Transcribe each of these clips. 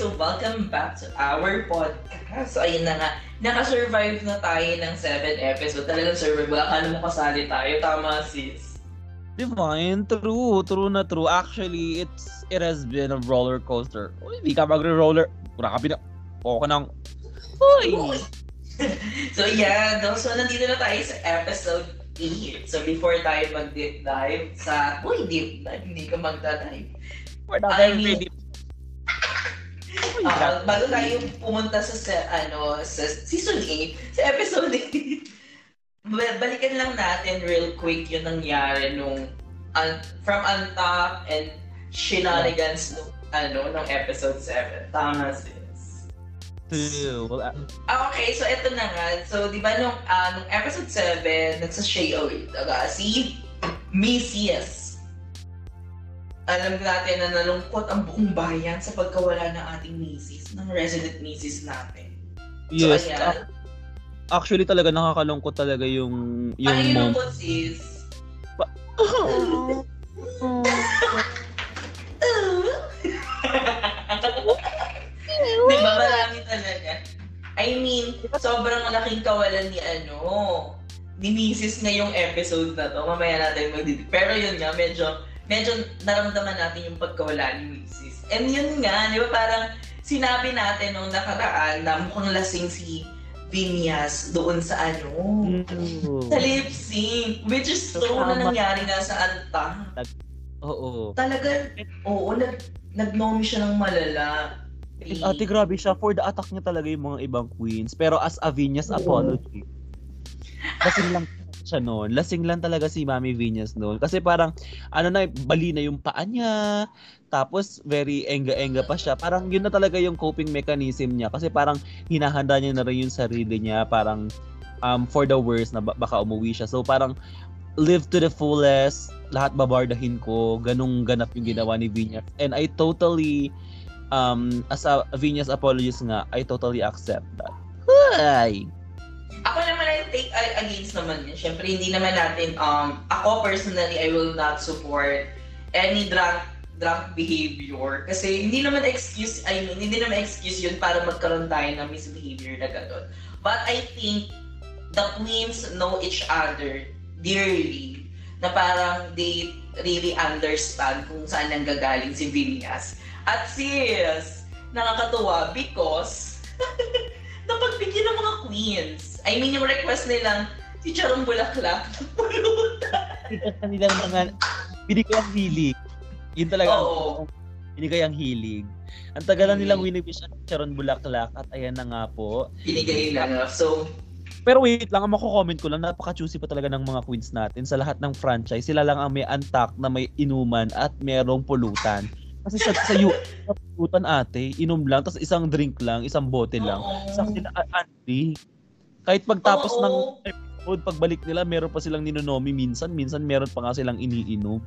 so welcome back to our podcast. So ayun na nga, nakasurvive na tayo ng 7 episode. Talagang survive. Wala ka mo kasali tayo. Tama, sis. Divine, true, true na true. Actually, it's it has been a roller coaster. Uy, hindi ka magre-roller. Grabe na. Okay nang. Uy! so yeah, no, so nandito na tayo sa episode 8. So before tayo mag-deep dive sa... Uy, deep dive. Hindi ka magda-dive. We're not I mean- deep. Ah, bago tayo pumunta sa, sa ano sa season 8, sa episode 8, ba- balikan lang natin real quick yung nangyari nung un- from Untap and shenanigans nung ano nung episode 7. Tama sis. Well, uh, Ah, okay, so eto na nga. So, di ba nung, ah, nung episode 7, nagsashay ulit. Aga, si Miss Yes. Alam natin na nalungkot ang buong bayan sa pagkawala ng ating misis, ng resident misis natin. yes. So, ac- ayan. actually talaga nakakalungkot talaga yung yung Ano yung lungkot, sis? Di ba marami talaga? I mean, sobrang malaking kawalan ni ano, ni Mrs. ngayong episode na to. Mamaya natin magdidip. Pero yun nga, medyo, medyo naramdaman natin yung pagkawala ni Mrs. And yun nga, di ba parang sinabi natin nung nakaraan na mukhang lasing si Vinyas doon sa ano, Mm. sa lip sync. Which is true na nangyari nga sa Anta. Oo. Talaga, oo, nag, nag-nomi siya ng malala. Ate, grabe siya. For the attack niya talaga yung mga ibang queens. Pero as a Oo. apology, lasing lang siya noon. Lasing lang talaga si Mami Venus noon. Kasi parang, ano na, bali na yung paa niya. Tapos, very enga-enga pa siya. Parang yun na talaga yung coping mechanism niya. Kasi parang hinahanda niya na rin yung sarili niya. Parang, um, for the worst na ba- baka umuwi siya. So, parang, live to the fullest. Lahat babardahin ko. Ganong ganap yung ginawa ni Venus. And I totally um, as a Venus apologist nga, I totally accept that. Hi! Ako take a- against naman yun. Siyempre, hindi naman natin, um, ako personally, I will not support any drunk drunk behavior. Kasi hindi naman excuse, I mean, hindi naman excuse yun para magkaroon tayo ng misbehavior na gano'n. But I think the queens know each other dearly na parang they really understand kung saan nanggagaling si Vinyas. At sis, nakakatuwa because napagbigyan ng mga queens. I mean, yung request nilang si Charong Bulaklak. Kasi kanilang mga binigay ang hilig. Yun talaga Oo. binigay ang hilig. Ang tagal na nilang Mm. winibis ang Sharon Bulaklak at ayan na nga po. Binigay lang. So, Pero wait lang, ang mako-comment ko lang, napaka-choosy pa talaga ng mga queens natin sa lahat ng franchise. Sila lang ang may antak na may inuman at merong pulutan. Kasi sa, sa, U- pulutan ate, inom lang, tapos isang drink lang, isang bote lang. Sa kanila, a- Andy, kahit pagtapos Oo. ng episode, pagbalik nila, meron pa silang ninonomi minsan, minsan meron pa nga silang iniinom.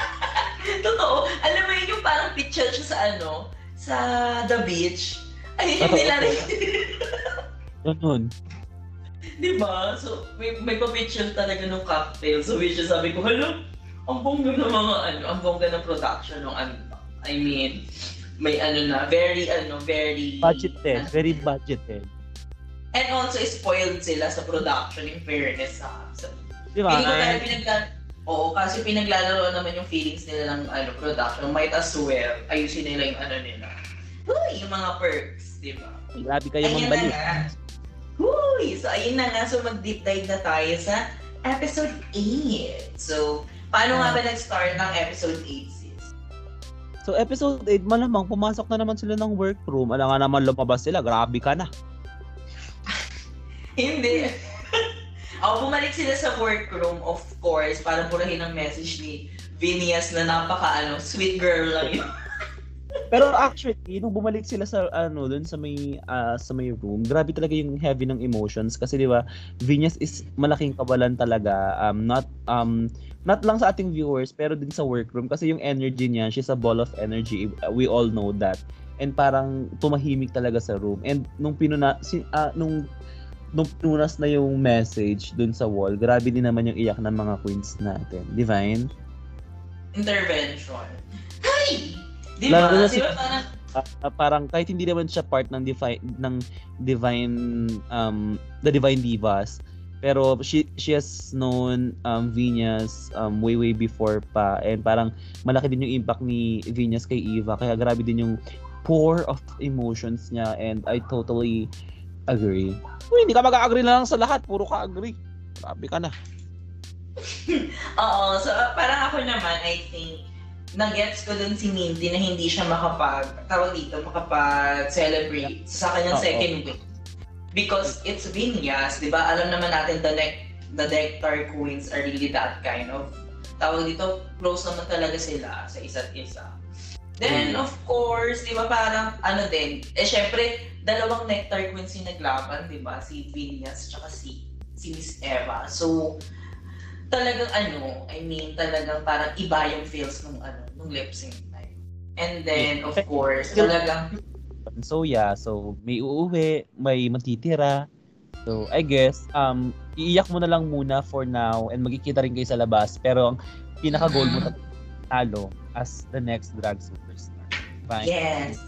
Totoo. Alam mo yun yung parang picture siya sa ano, sa the beach. Ay, Totoo. hindi lang Ganun. Di ba? So, may, may pa-picture talaga ng cocktail. So, which is sabi ko, hala, ang bongga ng mga ano, ang bongga ng production ng ano. I mean, may ano na, very ano, very... Budgeted, very budgeted. And also, spoiled sila sa production, in fairness ha. So, Di ba? Feeling ko dahil pinagla... Oo, kasi pinaglalaro naman yung feelings nila ng ano, production. Might as well, ayusin nila yung ano nila. Uy, yung mga perks, di ba? Grabe kayo na nga. Uy, so ayun na nga. So mag-deep dive na tayo sa episode 8. So, paano nga ba nag-start ang episode 8, sis? So episode 8, malamang pumasok na naman sila ng workroom. Alam nga naman lumabas sila, grabe ka na. Hindi. Ako, bumalik sila sa workroom, of course, para purahin ang message ni Vinias na napaka, ano, sweet girl lang yun. Pero actually, nung bumalik sila sa ano, dun sa may ah, sa may room, grabe talaga yung heavy ng emotions kasi 'di ba? Venus is malaking kabalan talaga. Um not um not lang sa ating viewers pero din sa workroom kasi yung energy niya, she's a ball of energy. We all know that. And parang tumahimik talaga sa room. And nung pinuna si, ah, nung nung pinunas na yung message dun sa wall, grabe din naman yung iyak ng mga queens natin. Divine? Intervention. Ay! Di ba? Lalo na si- parang, uh, parang kahit hindi naman siya part ng divine ng divine um the divine divas pero she she has known um Venus um way way before pa and parang malaki din yung impact ni Venus kay Eva kaya grabe din yung pour of emotions niya and I totally agree. Uy, hindi ka mag-agree na lang sa lahat, puro ka agree. Grabe ka na. Oo, so parang ako naman, I think, nag-gets ko dun si Mindy na hindi siya makapag, tawag dito, makapag-celebrate sa kanyang Oo. second week. Because it's Vinyas, di ba? Alam naman natin the, ne- the Nectar Queens are really that kind of, tawag dito, close naman talaga sila sa isa't isa. Then, Mm. of course, di ba parang, ano din, eh syempre, dalawang Nectar Queens yung naglaban, di ba? Si Vinyas, tsaka si, si Miss Eva. So, talagang ano, I mean, talagang parang iba yung feels nung ano, nung lip sync night. And then, of course, talagang, So yeah, so may uuwi, may matitira. So I guess um iiyak mo na lang muna for now and magkikita rin kayo sa labas pero ang pinaka goal mo Mm. talo as the next drag superstar. Fine. yes,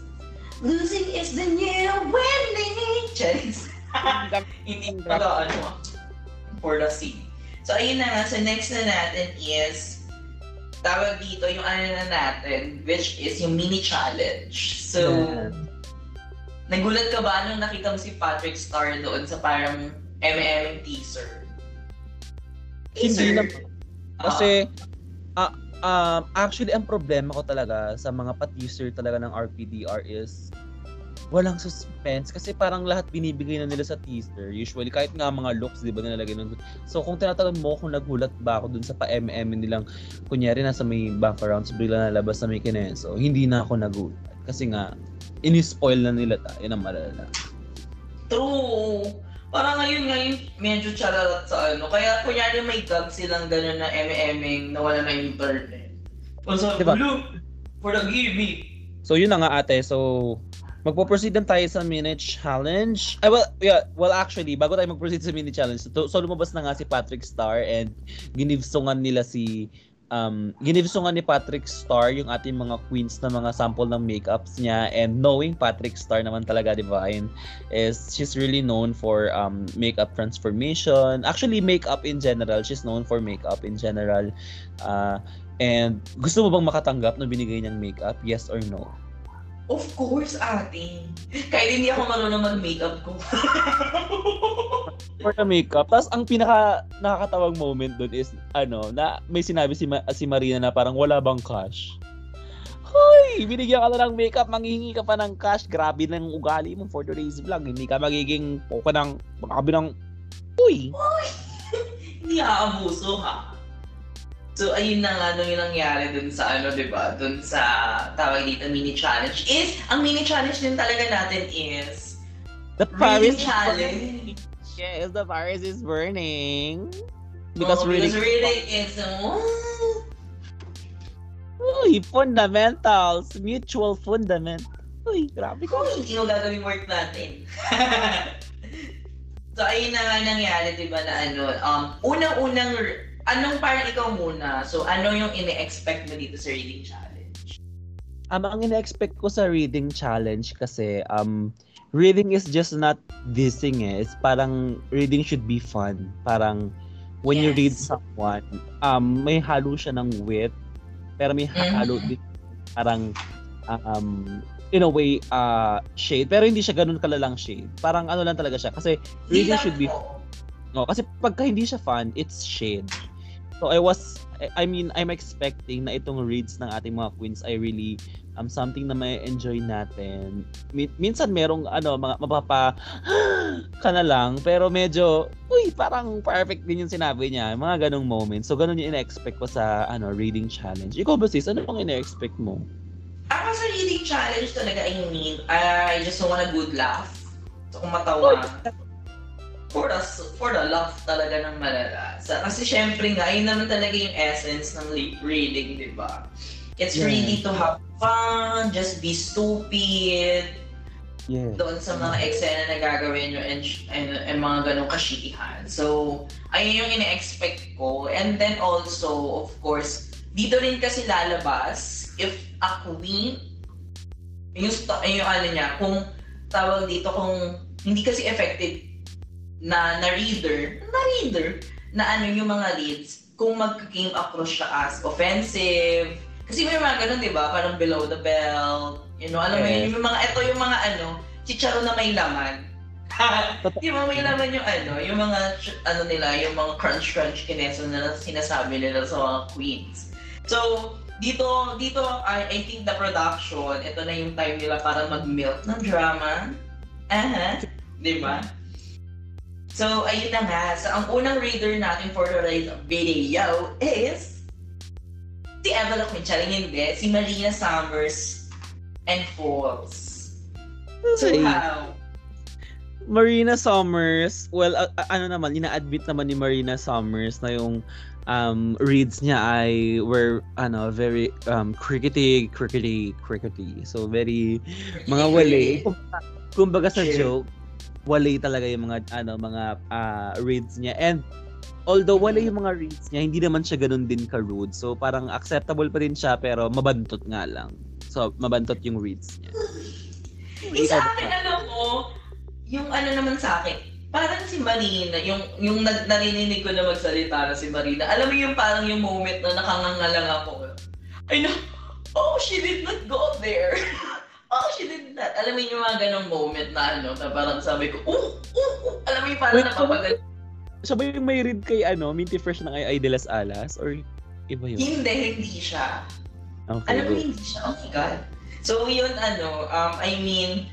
losing is the new winning. Charis. Hindi pa ano, for the scene. So, ayun na nga. So, next na natin is, tawag dito yung ano na natin, which is yung mini challenge. So, Yeah. nagulat ka ba nung nakita mo si Patrick Star doon sa parang MM teaser? Hindi naman. Ah, Kasi ah, um, actually ang problema ko talaga sa mga pa-teaser talaga ng RPDR is walang suspense kasi parang lahat binibigay na nila sa teaser. Usually kahit nga mga looks, 'di ba, nilalagay nun. So kung tinatanong mo kung nagulat ba ako dun sa pa-MM nilang kunyari nasa may background, bigla nalabas sa may kineso, hindi na ako nagulat. Kasi nga ini-spoil na nila tayo ng malala. True. Parang ngayon ngayon medyo chararat sa ano. Kaya kunyari may gag silang gano'n na MM na wala na internet. O sa Diba? look, for the gimmick. So yun na nga ate. So magpo-proceed na tayo sa mini challenge. Ay, well, yeah, well actually, bago tayo mag-proceed sa mini challenge, so, so lumabas na nga si Patrick Star and ginivsungan nila si um, ginivsungan ni Patrick Star yung ating mga queens na mga sample ng makeups niya. And knowing Patrick Star naman talaga divine is she's really known for um, makeup transformation. Actually makeup in general she's known for makeup in general. Uh, and gusto mo bang makatanggap na binigay niyang makeup? Yes or no Of course, ate. Kahit hindi ako marunong mag-makeup ko. for the makeup. Tapos ang pinaka nakakatawang moment doon is ano, na may sinabi si Ma- si Marina na parang wala bang cash. Hoy, binigyan ka na ng makeup, manghihingi ka pa ng cash. Grabe na yung ugali mo for today's vlog. Hindi ka magiging poka ng makabi ng Uy! hindi aabuso ha. So, ayun na nga nung yung nangyari dun sa ano, di ba? Dun sa tawag dito, mini challenge. Is, ang mini challenge din talaga natin is The Paris challenge. Yes, the Paris is burning. Oh, Because really, because reading is, uh, Uy, fundamentals. Mutual fundament. Uy, grabe ko. Hindi mo gagawing work natin. so, ayun na nga nangyari, di ba, na ano, um, unang-unang, anong parang ikaw muna? So, ano yung ine-expect mo dito sa reading challenge? Um, ang ina-expect ko sa reading challenge kasi um reading is just not dissing eh. It's parang reading should be fun. Parang when you read Yes. someone, um may halo siya ng wit pero may Mhm. halo din parang um in a way uh shade pero hindi siya ganun kalalang shade. Parang ano lang talaga siya kasi reading should be. No, kasi pagka hindi siya fun, it's shade. So I was I- mean, I'm expecting na itong reads ng ating mga queens ay really um something na may enjoy natin. Min- minsan merong ano mga mapapa ka na lang pero medyo uy parang perfect din yung sinabi niya mga ganong moments so ganun yung ina-expect ko sa ano reading challenge ikaw ba sis ano pang ina-expect mo Ako sa reading challenge talaga, I mean, I just want a good laugh. So, kung matawa. For the, for the laugh talaga ng malala. Sa, kasi syempre nga, yun naman talaga yung essence ng reading, di ba? It's Yeah. really to have fun, just be stupid, yeah doon sa mga eksena na gagawin nyo and, and, and mga ganong kashikihan. So, ayun yung ina-expect ko. And then also, of course, dito rin kasi lalabas if a queen, Yung, yung ano niya, kung tawag dito, kung hindi kasi effective na na reader, na reader, na ano yung mga leads, kung mag-came across siya as offensive, kasi may mga ganun, di ba? Parang below the belt, you know, alam mo Yes. yun, yung mga, ito yung mga ano, chicharo na may laman. Di ba may laman yung ano, yung mga, ano nila, yung mga crunch-crunch kineso na sinasabi nila sa mga queens. So, dito, dito, I, I think the production, ito na yung time nila para mag-milk ng drama. Aha, di ba? So, ayun na nga. So, ang unang reader natin for today's video is si Eva Locmin. Charing hindi. Si Marina Summers and Falls. So, how? Marina Summers, well, a- ano naman, ina-admit naman ni Marina Summers na yung um, reads niya ay were, ano, very um, crickety, crickety, crickety. So, very, mga wali. Kumbaga, sa joke, wali talaga yung mga, ano, mga ah, reads niya. And, although wala yung mga reads niya, hindi naman siya ganun din ka-rude. So, parang acceptable pa rin siya, pero mabantot nga lang. So, mabantot yung reads niya. Yung sa akin, alam mo, yung ano naman sa akin, parang si Marina, yung, yung narinig ko na magsalita na si Marina, alam mo yung parang yung moment na nakanganga lang ako. Ay na, oh, she did not go there. oh, she did not. Alam mo yung mga ganong moment na ano, na parang sabi ko, oh, oh, oh. Alam mo yung parang Wait, napapagal. Siya ba yung may read kay, ano, Minty Fresh ng Ay Ay de las Alas? Or iba yun? Hindi, hindi siya. Okay, Alam mo, hindi siya. Oh my God. So, yun, ano, um, I mean,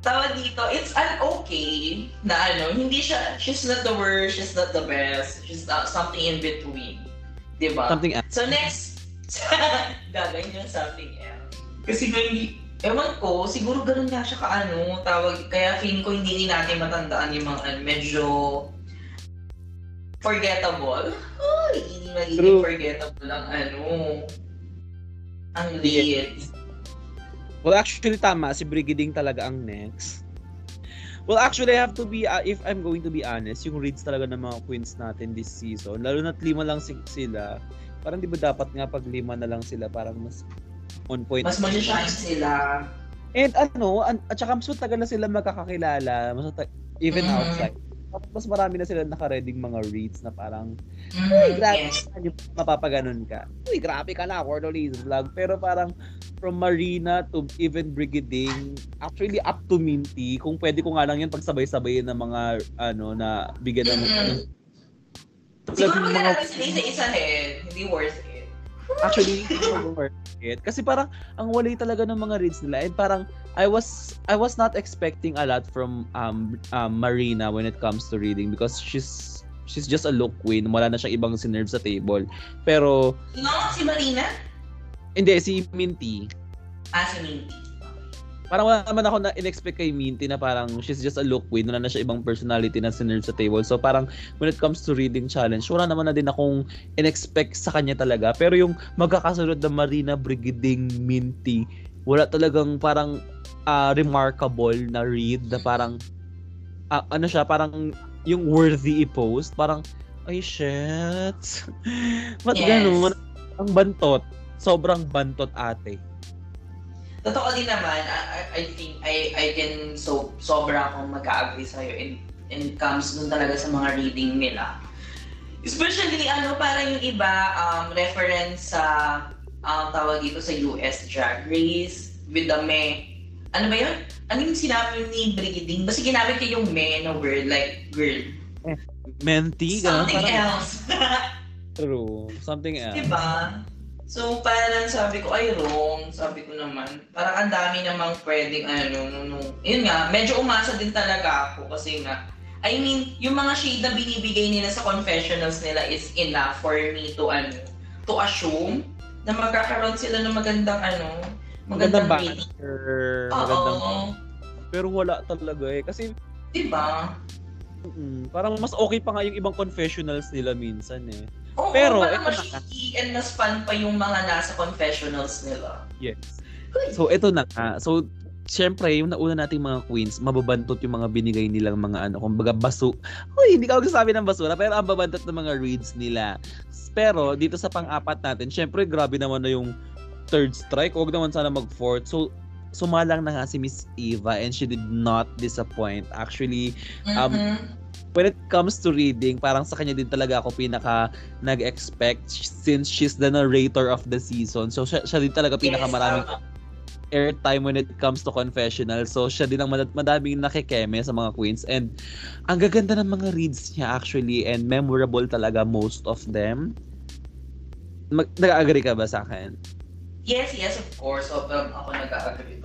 tawag dito, it's an okay na ano, hindi siya, she's not the worst, she's not the best, she's not something in between. Diba? Something else. So, next, gagawin yung something else. Kasi nga hindi, ewan ko, siguro ganun nga siya kaano, tawag, kaya feeling ko hindi din natin matandaan yung mga ano, medyo forgettable. Ay, hindi magiging True. forgettable ang ano, ang lead. Well, actually, tama. Si Brigading talaga ang next. Well, actually, I have to be, uh, if I'm going to be honest, yung reads talaga ng mga queens natin this season, lalo na't lima lang si- sila, parang di ba dapat nga pag lima na lang sila, parang mas on point. Mas mag-shine sila. And ano, an- at saka mas matagal na sila magkakakilala, mas mata- even Mhm. outside. Mas marami na sila nakareading mga reads na parang, Mm, Uy, grabe yes. mapapaganon ka. Uy, grabe ka na, Cordolis vlog. Pero parang from Marina to even Brigading, actually up to Minty, kung pwede ko nga lang yan pagsabay-sabayin ng mga, ano, na bigyan ng... Tulad Siguro ng maganda sila isa-isahin. Hindi worth it. Actually, it. Kasi parang ang wali talaga ng mga reads nila and parang I was I was not expecting a lot from um, um Marina when it comes to reading because she's she's just a look queen. Wala na siyang ibang sinerve sa table. Pero No, si Marina? hindi si Minty. Ah, si Minty. Parang wala naman ako na in-expect kay Minty na parang she's just a look queen. Wala na siya ibang personality na sinerve sa table. So parang when it comes to reading challenge, wala naman na din akong in-expect sa kanya talaga. Pero yung magkakasunod na Marina Brigading Minty, wala talagang parang ah, remarkable na read na parang ah, ano siya, parang yung worthy i-post. Parang, ay shit. Ba't Yes. ganun? Ang bantot. Sobrang bantot ate. Totoo din naman, I, I- think I I can so sobra akong mag-agree sa iyo in in comes dun talaga sa mga reading nila. Especially ano parang yung iba um reference sa um, tawag dito sa US Drag Race with the me. Ano ba yun? Ano yung sinabi ni Brigading? Basta ginamit niya yung me na word like girl. Menti, ganun. Something Parang, else. True. Something else. Diba? So, parang sabi ko, ay wrong. Sabi ko naman, parang ang dami namang pwedeng ano, no, no. Yun nga, medyo umasa din talaga ako kasi nga, I mean, yung mga shade na binibigay nila sa confessionals nila is enough for me to ano, to assume na magkakaroon sila ng magandang ano, Magandang magandang banter. Magandang... Pero wala talaga eh. Kasi Diba? Mm, parang mas okay pa nga yung ibang confessionals nila minsan eh. Oo, Pero, parang mas shitty and mas fun pa yung mga nasa confessionals nila. Yes. So, ito na nga. So, syempre, yung nauna nating mga queens, mababantot yung mga binigay nilang mga ano, kumbaga baso. Uy, hindi ka magsasabi ng basura, pero ang babantot ng mga reads nila. Pero, dito sa pang-apat natin, syempre, grabe naman na yung third strike. Huwag naman sana mag-fourth. So, sumalang na nga si Miss Eva and she did not disappoint. Actually, Um, Mhm. when it comes to reading, parang sa kanya din talaga ako pinaka nag-expect since she's the narrator of the season. So siya, siya din talaga pinaka Yes, maraming tama. airtime when it comes to confessional. So siya din ang mad- madaming nakikeme sa mga queens and ang gaganda ng mga reads niya actually and memorable talaga most of them. Mag- nag-agree ka ba sa akin? Yes, yes, of course. Sobrang ako nag-agree.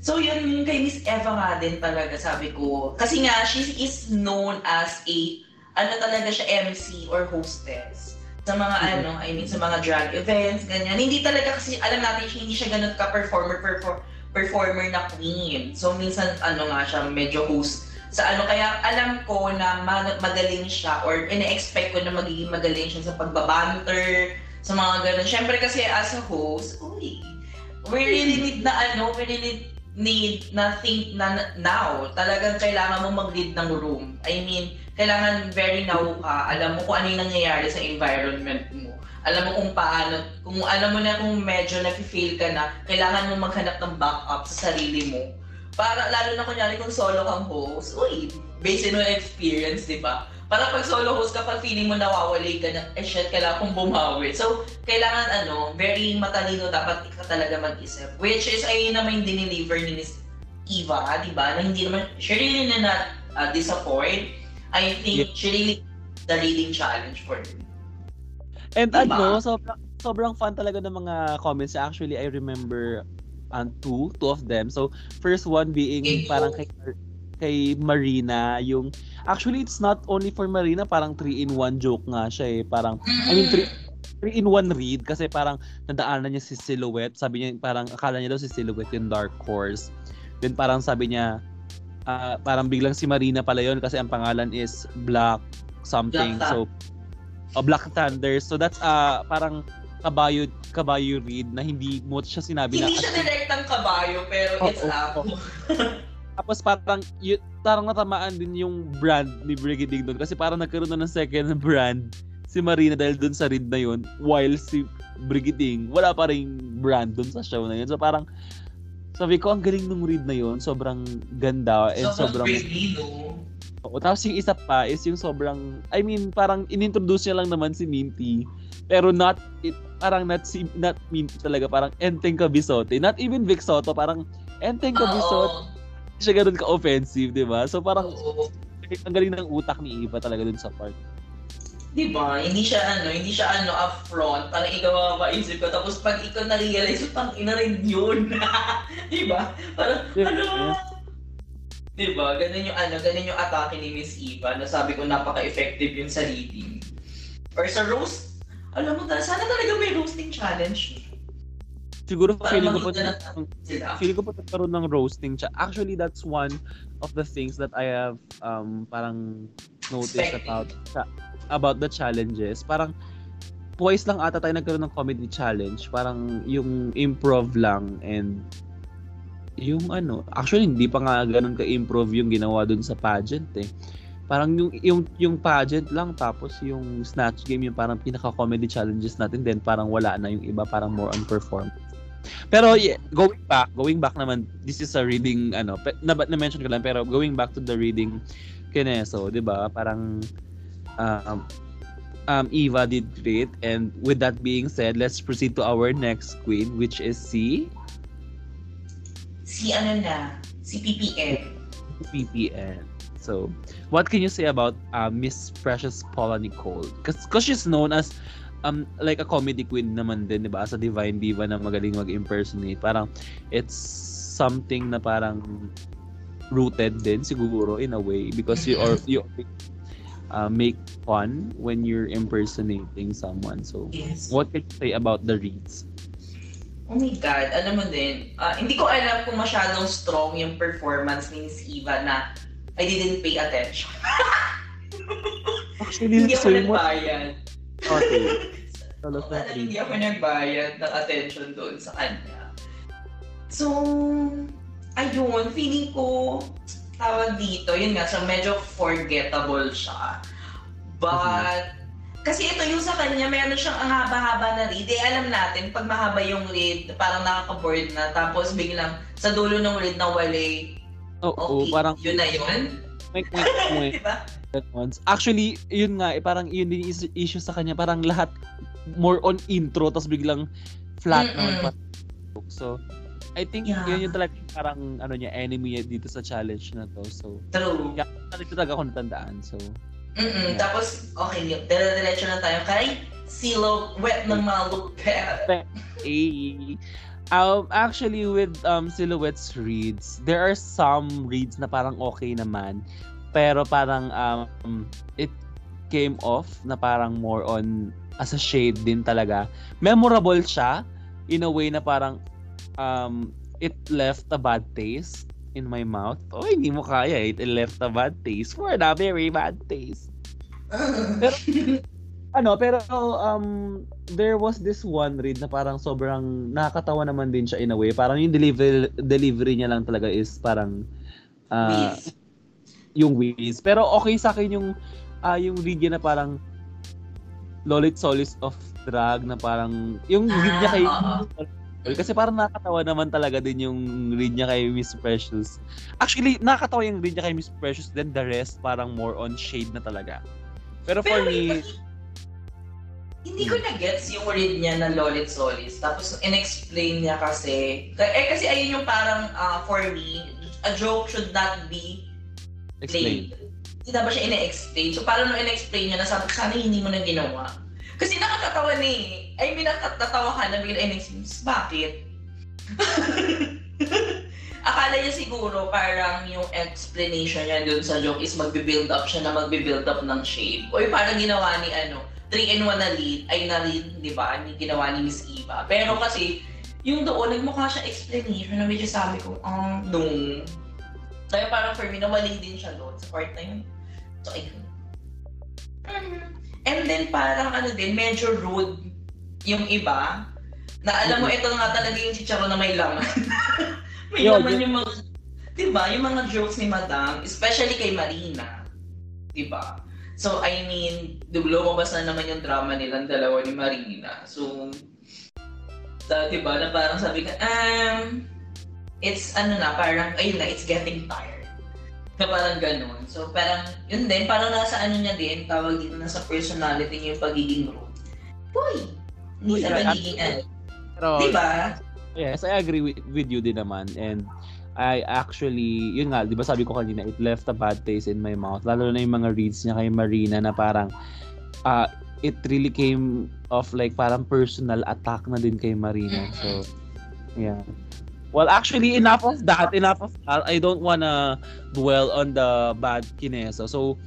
So yun, kay Miss Eva nga din talaga, sabi ko. Kasi nga, she is known as a, ano talaga siya, MC or hostess. Sa mga Mhm. ano, I mean, sa mga drag events, ganyan. Hindi talaga kasi, alam natin, siya, hindi siya ganun ka-performer, perfor- performer na queen. So minsan, ano nga siya, medyo host sa ano. Kaya alam ko na ma- magaling siya or ina-expect ko na magiging magaling siya sa pagbabanter, sa mga ganun. Siyempre kasi as a host, uy, we really need na ano, we really need na think na now. Talagang kailangan mo mag-lead ng room. I mean, kailangan very now ka. Alam mo kung ano yung nangyayari sa environment mo. Alam mo kung paano, kung alam mo na kung medyo nag-fail ka na, kailangan mo maghanap ng backup sa sarili mo. Para, lalo na kunyari kung solo kang host, uy, based on experience, di ba? Para pag solo host ka, pag feeling mo nawawalay ka na, eh shit, kailangan kong bumawi. So, kailangan ano, very matalino dapat ka talaga mag-isip. Which is, ayun naman yung diniliver ni Miss Eva, di ba? Na hindi naman, she really did not uh, disappoint. I think she really the reading challenge for me. And Diba? ano, sobrang, sobrang fun talaga ng mga comments. Actually, I remember um, two, two of them. So, first one being Okay. parang kay, kay Marina, yung, actually, it's not only for Marina, parang 3-in-1 joke nga siya eh. Parang, I mean, three, three in one read kasi parang nadaanan niya si Silhouette. Sabi niya, parang akala niya daw si Silhouette yung Dark Horse. Then parang sabi niya, ah, parang biglang si Marina pala yon kasi ang pangalan is Black something. Black so, oh, Black Thunder. So that's uh, parang kabayo kabayo read na hindi mo siya sinabi na Hindi siya direktang kabayo, pero Oo, it's up. oo. Tapos parang yun, parang natamaan din yung brand ni Brigading doon kasi parang nagkaroon na ng second brand si Marina dahil doon sa read na yun while si Brigading wala pa ring brand doon sa show na yun so parang sabi ko ang galing ng read na yun sobrang ganda and Sobrang sobrang pretty, no? Oo, tapos yung isa pa is yung sobrang, I mean, parang inintroduce niya lang naman si Minty. Pero not, it, parang not, si, not Minty talaga, parang Enteng Cabisote. Not even Vic Soto, parang Enteng Cabisote. Siya ganun ka-offensive, di ba? So parang, Oo. ang galing ng utak ni Eva talaga dun sa part. Di ba? Hindi siya ano, hindi siya ano upfront. Parang ikaw mapaisip ko. Tapos pag ikaw na-realize, pang ina rin yun. di ba? Parang, Yeah. ano? Di ba? Ganun yung ano, ganun yung atake ni Miss Eva na sabi ko napaka-effective yun sa reading. Or sa roast, alam mo, sana talaga may roasting challenge. Siguro Para feeling ko po, feeling ko po nagkaroon ng roasting siya. Actually, that's one of the things that I have um parang noticed about about the challenges. Parang twice lang ata tayo nagkaroon ng comedy challenge. Parang yung improv lang and yung ano, actually hindi pa nga ganun ka-improv yung ginawa dun sa pageant eh. Parang yung yung yung pageant lang tapos yung snatch game yung parang pinaka-comedy challenges natin then parang wala na yung iba parang more on performance. Pero yeah, going back, going back naman, this is a reading ano, pe- na, na-mention ko lang pero going back to the reading Kineso, 'di ba? Parang um, um Eva did great and with that being said, let's proceed to our next queen which is si Si ano na, si PPM. PPN. So, what can you say about uh, Miss Precious Paula Nicole? Because she's known as um like a comedy queen naman din, 'di ba? As a divine diva na magaling mag-impersonate. Parang it's something na parang rooted din siguro in a way because you or you uh, make fun when you're impersonating someone. So, Yes. what can you say about the reads? Oh my God, alam mo din, ah, hindi ko alam kung masyadong strong yung performance ni Miss Eva na I didn't pay attention. Actually, hindi ako nagbayad. Okay. Talos na Talagang hindi ako nagbayad ng attention doon sa kanya. So, ayun, feeling ko, tawag dito, yun nga, so medyo forgettable siya. But, kasi ito yung sa kanya, meron siyang ang haba-haba na read. Eh, alam natin, pag mahaba yung read, parang nakaka-board na. Tapos biglang sa dulo ng read na wali, Oo, okay, parang yun na yun. Wait, wait, wait. diba? Ganon. Actually, yun nga, eh, parang yun din is- issue sa kanya. Parang lahat more on intro, tapos biglang flat naman. So, I think Yeah. yun yung talaga parang ano niya, enemy niya dito sa challenge na to. So, True. yeah, talaga talaga ako natandaan. So, Mm-mm. Tapos, okay, yun. Dire-diretso na tayo kay Silo, wet ng mga lupet. um, actually, with um, Silhouettes reads, there are some reads na parang okay naman. Pero parang um, it came off na parang more on as a shade din talaga. Memorable siya in a way na parang um, it left a bad taste in my mouth. Oh, hindi mo kaya. It left a bad taste for a very bad taste. Ano, pero um, there was this one read na parang sobrang nakakatawa naman din siya in a way. Parang yung delivery, delivery niya lang talaga is parang Please. Yung whiz. Pero okay sa akin yung ah, yung niya na parang Lolit Solis of Drag na parang yung read niya kay Ah, kasi parang nakakatawa naman talaga din yung read niya kay Miss Precious. Actually, nakakatawa yung read niya kay Miss Precious then the rest parang more on shade na talaga. Pero for Pero me, hindi- hindi ko na-gets yung read niya na Lolit Solis. Tapos, in-explain niya kasi, eh kasi ayun yung parang, ah, for me, a joke should not be explain. played. Hindi dapat siya ine-explain. So, parang nung ine-explain niya na sabi, sana hindi mo na ginawa. Kasi nakakatawa ni, I mean, nakakatawa ka na bigla ine-explain, bakit? Akala niya siguro parang yung explanation niya dun sa joke is magbe-build up siya na magbe-build up ng shape. Or parang ginawa ni ano, 3 in 1 na lead, ay na lead, di ba? Ni ginawa ni Miss Eva. Pero kasi, yung doon, nagmukha siya explanation na medyo sabi ko, um, nung. Kaya parang for me, nawaling din siya doon sa part na yun. So, ayun. And then parang ano din, medyo rude yung iba. Na alam mo, ito nga talaga yung chicharo na may laman. may Yo, laman yun- yung mga, di ba, yung mga jokes ni Madam, especially kay Marina. Di ba? So, I mean, lumabas na naman yung drama nilang dalawa ni Marina. So, sa, di ba, na parang sabi ka, um, it's ano na, parang, ayun na, it's getting tired. Na parang ganun. So, parang, yun din, parang nasa ano niya din, tawag dito, nasa personality niya yung pagiging rude. Uy! Hindi sa pagiging, ano, Pero, di ba? yes, I agree with, with you din naman. And I actually, yun nga, di ba sabi ko kanina, it left a bad taste in my mouth. Lalo na yung mga reads niya kay Marina na parang, uh, it really came off like parang personal attack na din kay Marina. So, yeah. Well, actually, enough of that. Enough of that. I don't wanna dwell on the bad kinesa. So,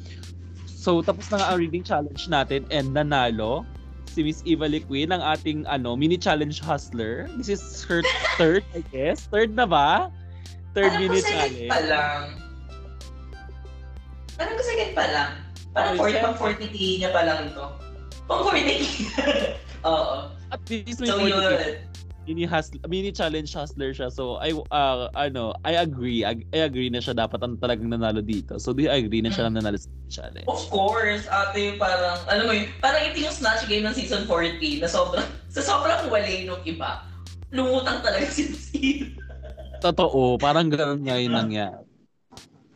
so tapos na nga ang reading challenge natin and nanalo si Miss Eva Liquin ang ating ano mini challenge hustler. This is her third, I guess. Third na ba? Third Parang second challenge. pa lang. Parang second pa lang. Parang Oh, 40, second. pang 40k niya pa lang ito. Pang 40k. Oo. At least may So 40K. yun. Mini hustler, mini challenge hustler siya. So I uh, ano, I agree. I, I agree na siya dapat ang talagang nanalo dito. So do you agree na siya ang nanalo sa challenge? Of course, ate, parang, alam mo yun, parang ito yung snatch game ng season 14 na sobrang, sa sobrang wali nung iba, lumutang talaga si Steve. Totoo, parang ganun nga yung nangyari.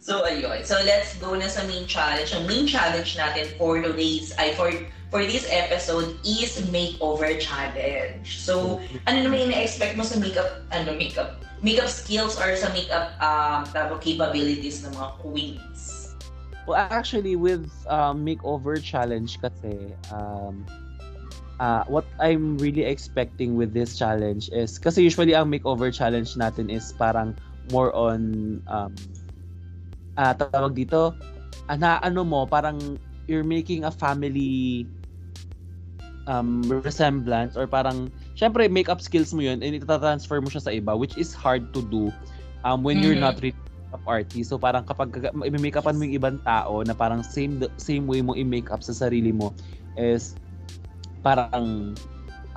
So, ayun. So, let's go na sa main challenge. Ang main challenge natin for today's, ay, for, for this episode is makeover challenge. So, ano naman yung na-expect mo sa makeup, ano, makeup, makeup skills or sa makeup um, tawag, capabilities ng mga queens? Well, actually, with um, makeover challenge kasi, um, uh, what I'm really expecting with this challenge is, kasi usually ang makeover challenge natin is parang more on, um, ah tawag dito, ah, na ano mo, parang you're making a family um, resemblance or parang, syempre, makeup skills mo yun and itatransfer mo siya sa iba, which is hard to do um, when you're Mhm. not really makeup artist. So parang kapag i-makeupan mo yung ibang tao na parang same same way mo i-makeup sa sarili mo is parang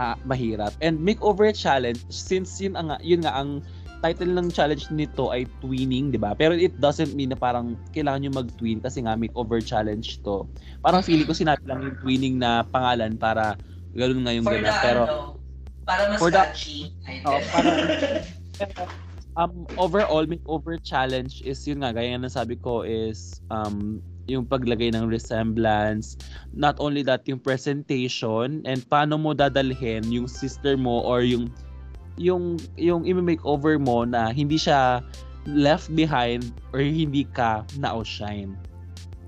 ah, mahirap. And makeover challenge since yun ang yun nga ang title ng challenge nito ay twinning, 'di ba? Pero it doesn't mean na parang kailangan niyo mag-twin kasi nga makeover challenge to. Parang feeling ko sinabi lang yung twinning na pangalan para ganoon nga yung For the, ganap. Pero ano, para mas For the- catchy. Ayun. oh, parang um overall makeover challenge is yun nga gaya ng sabi ko is um yung paglagay ng resemblance not only that yung presentation and paano mo dadalhin yung sister mo or yung yung yung i-makeover mo na hindi siya left behind or hindi ka na-outshine.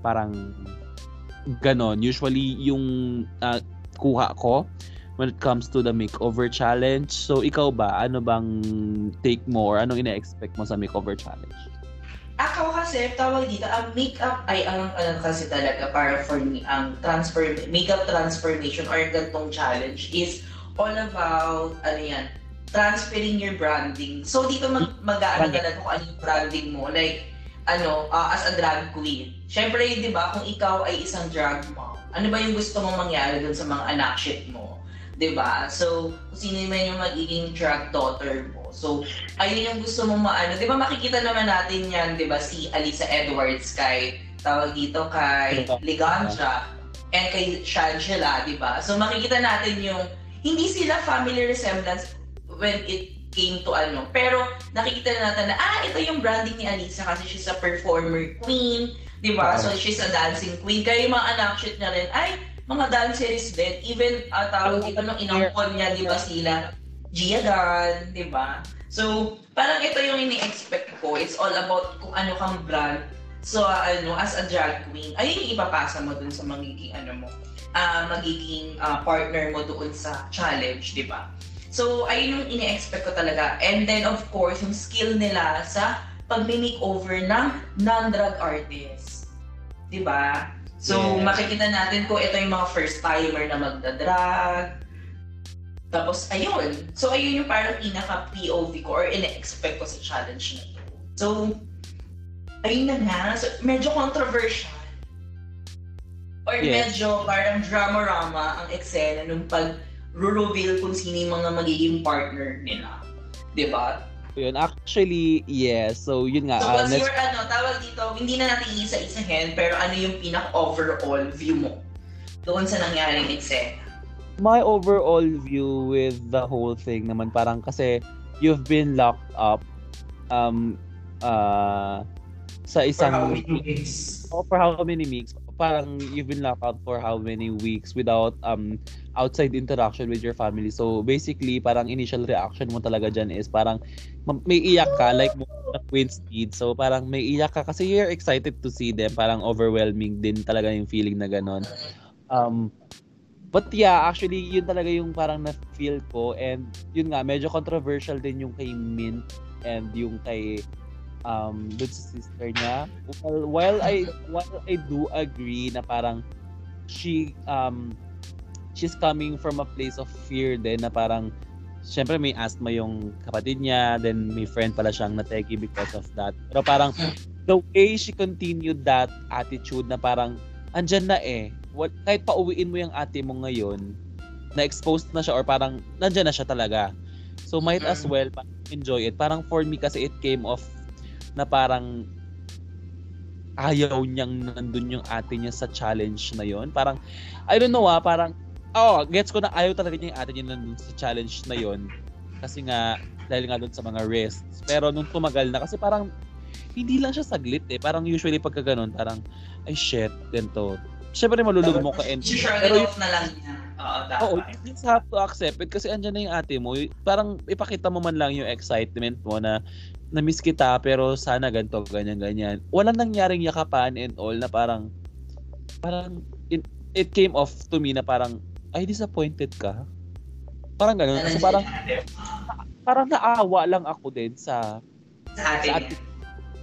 Parang ganon. Usually yung ah, kuha ko when it comes to the makeover challenge. So ikaw ba, ano bang take mo or anong ina-expect mo sa makeover challenge? Ako kasi, tawag dito, ang makeup ay ang ano kasi talaga para for me, ang transfer, makeup transformation or gantong challenge is all about, ano yan, transferring your branding. So dito mag, Branding. talaga kung ano yung branding mo. Like, ano, ah, as a drag queen. Siyempre, di ba, kung ikaw ay isang drag mom, ano ba yung gusto mong mangyari dun sa mga anak shit mo? Di ba? So, kung sino man yung magiging drag daughter mo. So, ayun yung gusto mong maano. Di ba makikita naman natin yan, di ba, si Alisa Edwards kay, tawag dito kay Ligantra and kay Shangela, di ba? So makikita natin yung, hindi sila family resemblance when it came to ano. Pero nakikita na natin na, ah, ito yung branding ni Alisa kasi she's a performer queen, di ba? So she's a dancing queen. Kaya yung mga anak shit niya rin, ay, mga danceries din. Even, uh, tawag dito nung inampon niya, di ba sila, Gia Gunn, di ba? So, parang ito yung ini-expect ko. It's all about kung ano kang brand. So, uh, ano, as a drag queen, ayun yung ipapasa mo dun sa magiging, ano mo, ah magiging ah, partner mo doon sa challenge, di ba? So, ayun yung ini-expect ko talaga. And then, of course, yung skill nila sa pag-makeover ng non-drag artists. Di ba? So, Yes. makikita natin ko ito yung mga first-timer na magdadrag, tapos, ayun. So, ayun yung parang pinaka-POV ko or ina-expect ko sa challenge na to. So, ayun na nga. So, medyo controversial. Or Yes. medyo parang drama-rama ang eksena nung pag-reveal kung sino yung mga magiging partner nila. Di ba? Yun, actually, yes. So, yun nga. So, ah, what's next- your, ano, tawag dito, hindi na natin isa-isahin, pero ano yung pinaka-overall view mo doon sa nangyaring eksena? my overall view with the whole thing naman parang kasi you've been locked up um uh sa For isang how many weeks? Oh, for how many weeks parang you've been locked up for how many weeks without um outside interaction with your family? So basically parang initial reaction mo talaga dyan is parang ma- may iyak ka like mo na Queen Speed. So parang may iyak ka kasi you're excited to see them. Parang overwhelming din talaga yung feeling na ganon um But yeah, actually, yun talaga yung parang na-feel ko. And yun nga, medyo controversial din yung kay Mint and yung kay um dun sa sister niya. Well, while I while I do agree na parang she um she's coming from a place of fear din na parang syempre may asthma yung kapatid niya, then may friend pala siyang nateki because of that. Pero parang the way she continued that attitude na parang andyan na eh. What, kahit pauwiin mo yung ate mo ngayon, na-exposed na siya or parang nandyan na siya talaga. So might as Mm. well enjoy it. Parang for me kasi it came off na parang ayaw niyang nandun yung ate niya sa challenge na yon. Parang, I don't know ah, parang, oh, gets ko na ayaw talaga niya yung ate niya nandun sa challenge na yon. Kasi nga, dahil nga dun sa mga risks. Pero nung tumagal na, kasi parang, hindi lang siya saglit eh. Parang usually pagka ganun, parang, ay shit, ganito. Siyempre malulog mo ka and pero off na lang niya. Oo. Oo, you just have to accept it kasi andyan na yung ate mo. Parang ipakita mo man lang yung excitement mo na na-miss kita pero sana ganito, ganyan, ganyan. Walang nangyaring yakapan and all na parang parang it, it came off to me na parang ay disappointed ka. Parang ganun. Kasi parang parang naawa lang ako din sa sa sa atin.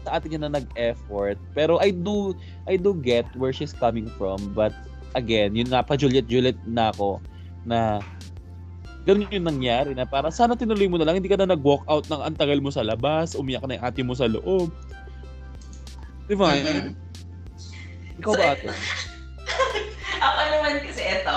sa niya na nag-effort. Pero I do I do get where she's coming from but again, yun nga pa Juliet Juliet na ako na ganun yung nangyari na para sana tinuloy mo na lang hindi ka na nag-walk out ng antagal mo sa labas, umiyak na yung ate mo sa loob. Di ba? Ikaw ba ate? Ako naman kasi eto.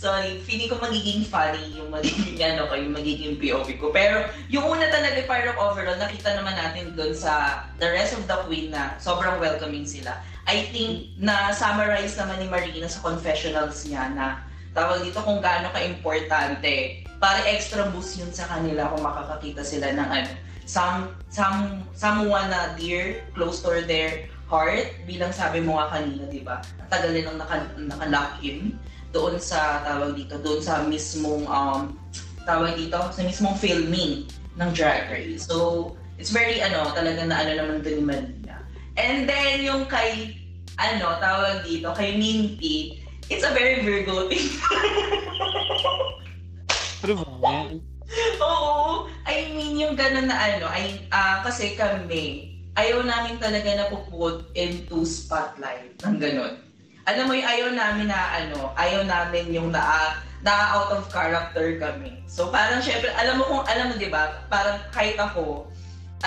so, sorry, feeling ko magiging funny yung magiging ano ko, yung magiging POV ko. Pero yung una talaga parang overall, nakita naman natin doon sa the rest of the Queen na sobrang welcoming sila. I think na summarize naman ni Marina sa confessionals niya na tawag dito kung gaano ka-importante. Para extra boost yun sa kanila kung makakakita sila ng ano, some, some, someone na dear, close to their heart, bilang sabi mo nga kanina, di ba? Ang tagal nilang naka, naka-lock in doon sa, tawag dito, doon sa mismong, um, tawag dito, sa mismong filming ng Drag Race. So, it's very, ano, talaga na ano naman doon ni Marina. And then, yung kay, ano, tawag dito, kay Minty, it's a very Virgo thing. True ba? Oo. I mean, yung gano'n na ano, ay, ah, kasi kami, ayaw namin talaga na puput into spotlight ng gano'n. Alam mo yung ayaw namin na ano, ayaw namin yung na, na out of character kami. So parang syempre, alam mo kung, alam mo di ba, parang kahit ako,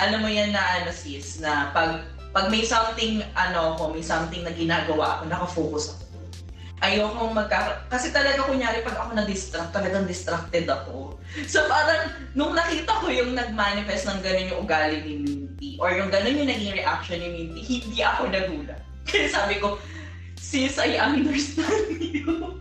alam mo yan na ano sis, na pag, pag may something, ano ako, may something na ginagawa ako, nakafocus ako ayokong magka... Kasi talaga kunyari pag ako na-distract, talagang distracted ako. So parang nung nakita ko yung nag-manifest ng gano'n yung ugali ni Minty or yung gano'n yung naging reaction ni Minty, hindi ako nagulat. Kaya sabi ko, sis, I understand you.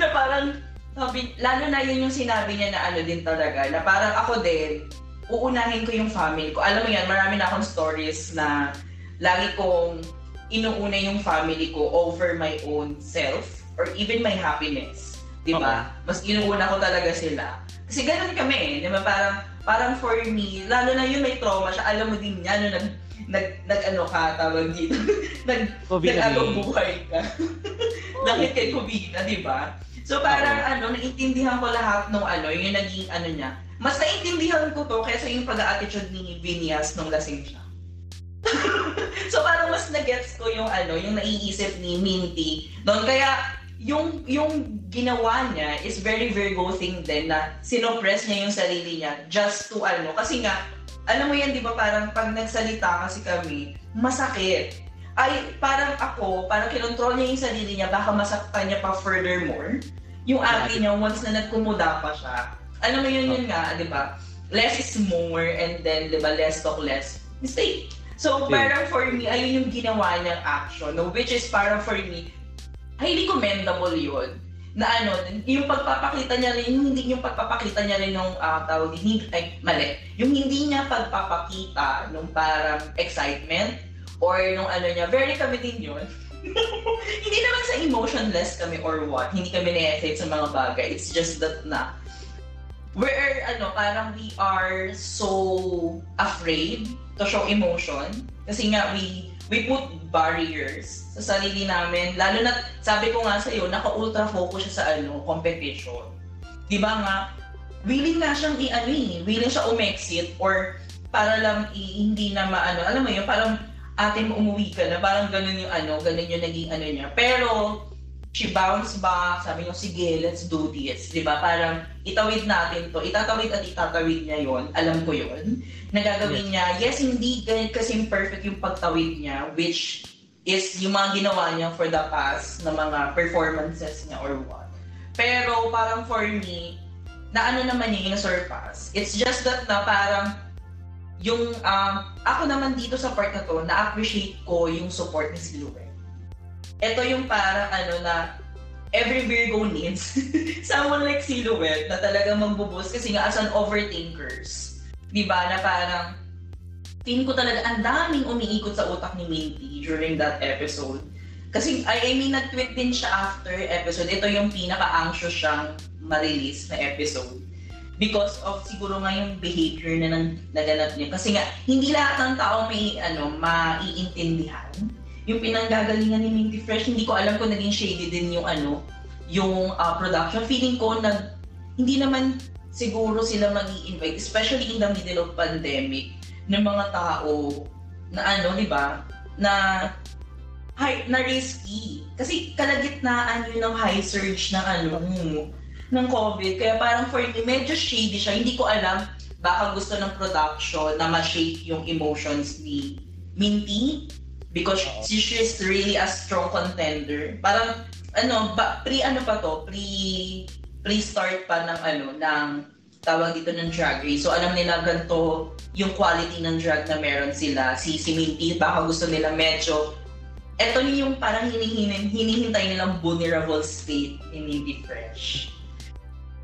na parang, sabi, lalo na yun yung sinabi niya na ano din talaga, na parang ako din, uunahin ko yung family ko. Alam mo yan, marami na akong stories na lagi kong inuuna yung family ko over my own self or even my happiness. Di ba? Mas inuuna ko talaga sila. Kasi ganun kami eh. Di ba? Parang, parang for me, lalo na yun may trauma siya. Alam mo din niya, no, nag, nag, nag ano ka, tawag dito. nag, Covid nag ano, buhay ka. Dahil kay Kubina, di ba? So parang ano, naiintindihan ko lahat nung ano, yung naging ano niya. Mas naiintindihan ko to kaysa yung pag-attitude ni Vinias nung lasing siya. so parang mas na-gets ko yung ano, yung naiisip ni Minty. Noon kaya yung yung ginawa niya is very Virgo thing din na sinopress niya yung sarili niya just to ano. Kasi nga alam mo yan 'di ba parang pag nagsalita kasi kami masakit. Ay parang ako parang kinontrol niya yung sarili niya baka masaktan niya pa furthermore. Yung ate niya once na nagkumuda pa siya. Alam mo yun yun nga 'di ba? Less is more and then 'di ba less talk less mistake. So parang for me ayun yung ginawa niyang action no? Which is parang for me highly commendable yun. Na ano, yung pagpapakita niya rin, yung hindi yung pagpapakita niya rin ng uh, tawag hindi, ay, mali. Yung hindi niya pagpapakita nung parang excitement or nung ano niya, very kami din yun. hindi naman sa emotionless kami or what, hindi kami na-excite sa mga bagay. It's just that na, we're, ano, parang we are so afraid to show emotion. Kasi nga, we we put barriers sa sarili namin. Lalo na, sabi ko nga sa iyo, naka-ultra focus siya sa ano, competition. Di ba nga, willing nga siyang i-ano eh, willing siya umexit or para lang i- hindi na maano, alam mo yun, parang atin umuwi ka na, parang ganun yung ano, ganun yung naging ano niya. Pero, she bounced back, sabi niya, sige, let's do this. Di ba? Parang itawid natin to, itatawid at itatawid niya yon alam ko yon Nagagawin niya, yes, hindi kasi perfect yung pagtawid niya, which is yung mga ginawa niya for the past na mga performances niya or what. Pero parang for me, na ano naman niya, ina-surpass. It's just that na parang yung, um, ako naman dito sa part na to, na-appreciate ko yung support ni Silhouette ito yung parang ano na every Virgo needs someone like Silhouette na talagang magbuboost kasi nga as an overthinkers. Di ba? Na parang tingin ko talaga ang daming umiikot sa utak ni Minty during that episode. Kasi, I, I mean, nag-tweet din siya after episode. Ito yung pinaka-anxious siyang ma-release na episode. Because of siguro nga yung behavior na nang, naganap niya. Kasi nga, hindi lahat ng tao may ano, maiintindihan yung pinanggagalingan ni Minty Fresh, hindi ko alam kung naging shady din yung ano, yung uh, production. Feeling ko nag, hindi naman siguro sila mag invite especially in the middle of pandemic, ng mga tao na ano, di ba, na high, na risky. Kasi kalagitnaan yun ng high surge ng ano, ng COVID. Kaya parang for me, medyo shady siya. Hindi ko alam, baka gusto ng production na ma-shake yung emotions ni Minty because uh-huh. she's really a strong contender. Parang ano, ba, pre ano pa to, pre pre-start pa ng ano, ng tawag dito ng drag race. So alam nila ganito yung quality ng drag na meron sila. Si, si Minty, baka gusto nila medyo eto yung parang hinihin, hinihintay nilang vulnerable state ni Minty Fresh.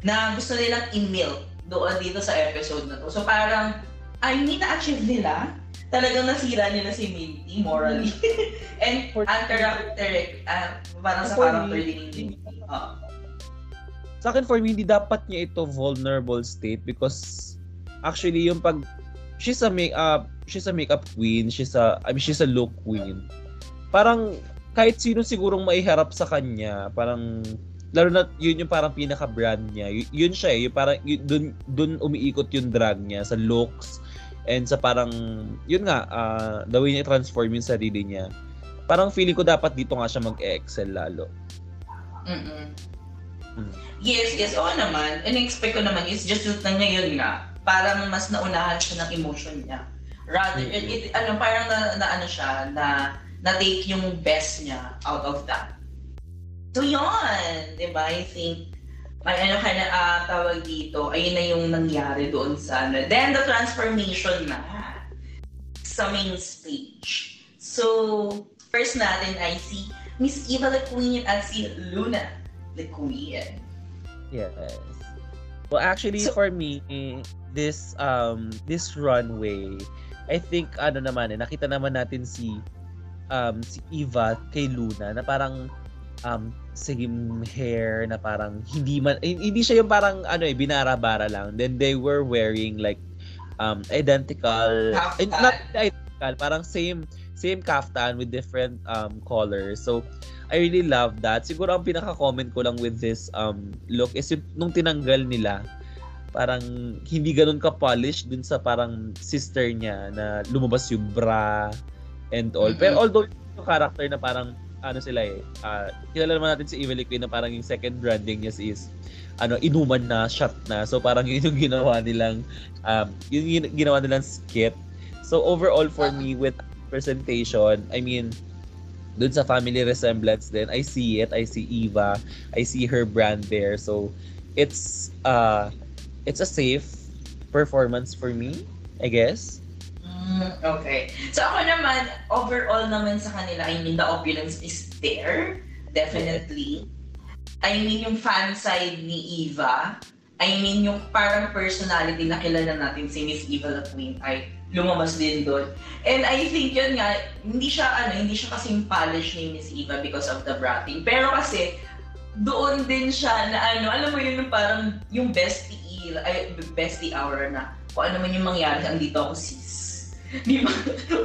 Na gusto nilang in-milk doon dito sa episode na to. So parang, ay, hindi na-achieve nila. Talagang nasira nila si Minty morally. And For- ang character, uh, parang sa character din ni Minty. Uh, sa akin for me hindi dapat niya ito vulnerable state because actually yung pag she's a makeup she's a makeup queen. She's a I mean she's a look queen. Parang kahit sino sigurong maiharap sa kanya parang lalo na yun yung parang pinaka brand niya. Y- yun siya eh. Yung parang yun, dun, dun umiikot yung drag niya sa looks and sa parang yun nga ah, the way niya transform yung sarili niya parang feeling ko dapat dito nga siya mag-excel lalo Mm-mm. Mm. Yes, yes. Oo naman. In-expect ko naman is just na ngayon nga, parang mas naunahan siya ng emotion niya. Rather, Mhm. it, it- ano, parang na, na ano siya, na na-take yung best niya out of that. So yun, di ba? I think, ay ano ka na ah, tawag dito, ayun na yung nangyari doon sa ano. Then the transformation na sa main stage. So, first natin ay si Miss Eva the Queen at si Luna the Queen. Yes. Well, actually, So- for me, this um this runway, I think ano naman eh, nakita naman natin si um si Eva kay Luna na parang um same hair na parang hindi man eh, hindi siya yung parang ano eh binara-bara lang. Then they were wearing like um identical eh, Kaftan. not identical, parang same same kaftan with different um colors. So I really love that. Siguro ang pinaka-comment ko lang with this um look is yung, nung tinanggal nila, parang hindi ganun ka-polish dun sa parang sister niya na lumabas yung bra and all. Mhm. Pero although yung character na parang ano sila eh, ah, kilala naman natin si Evil Queen na parang yung second branding niya is ano, inuman na, shot na. So parang yun yung ginawa nilang um, yun yung ginawa nilang skit. So overall for me with presentation, I mean, dun sa family resemblance din, I see it. I see Eva. I see her brand there. So, it's uh it's a safe performance for me, I guess. Okay. So ako naman, overall naman sa kanila, I mean, the opulence is there. Definitely. I mean, yung fan side ni Eva, I mean, yung parang personality na kilala natin si Miss Eva the Queen ay lumabas din doon. And I think yun nga, hindi siya ano, hindi siya kasing polish ni Miss Eva because of the bratting. Pero kasi, doon din siya na ano, alam mo yun parang yung bestie, ay, bestie hour na kung ano man yung mangyari, andito ako sis. Di ba?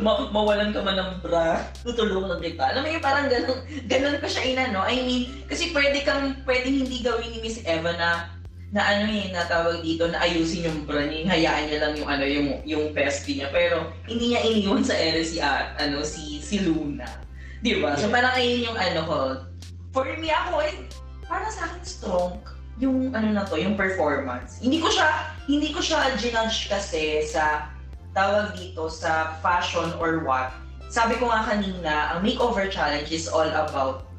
Ma- mawalan ka man ng bra, tutulungan kita. Alam mo yung parang ganun, ganun ko siya inano. I mean, kasi pwede kang, pwede hindi gawin ni Miss Eva na na ano eh, natawag dito na ayusin yung bra niya, hayaan niya lang yung ano yung yung bestie niya. Pero hindi niya iniwan sa ere si ah, ano si si Luna. 'Di ba? So parang ayun yung ano ko. For me ako eh, para sa akin strong yung ano na to, yung performance. Hindi ko siya hindi ko siya ginudge kasi sa tawag dito sa fashion or what. Sabi ko nga kanina, ang makeover challenge is all about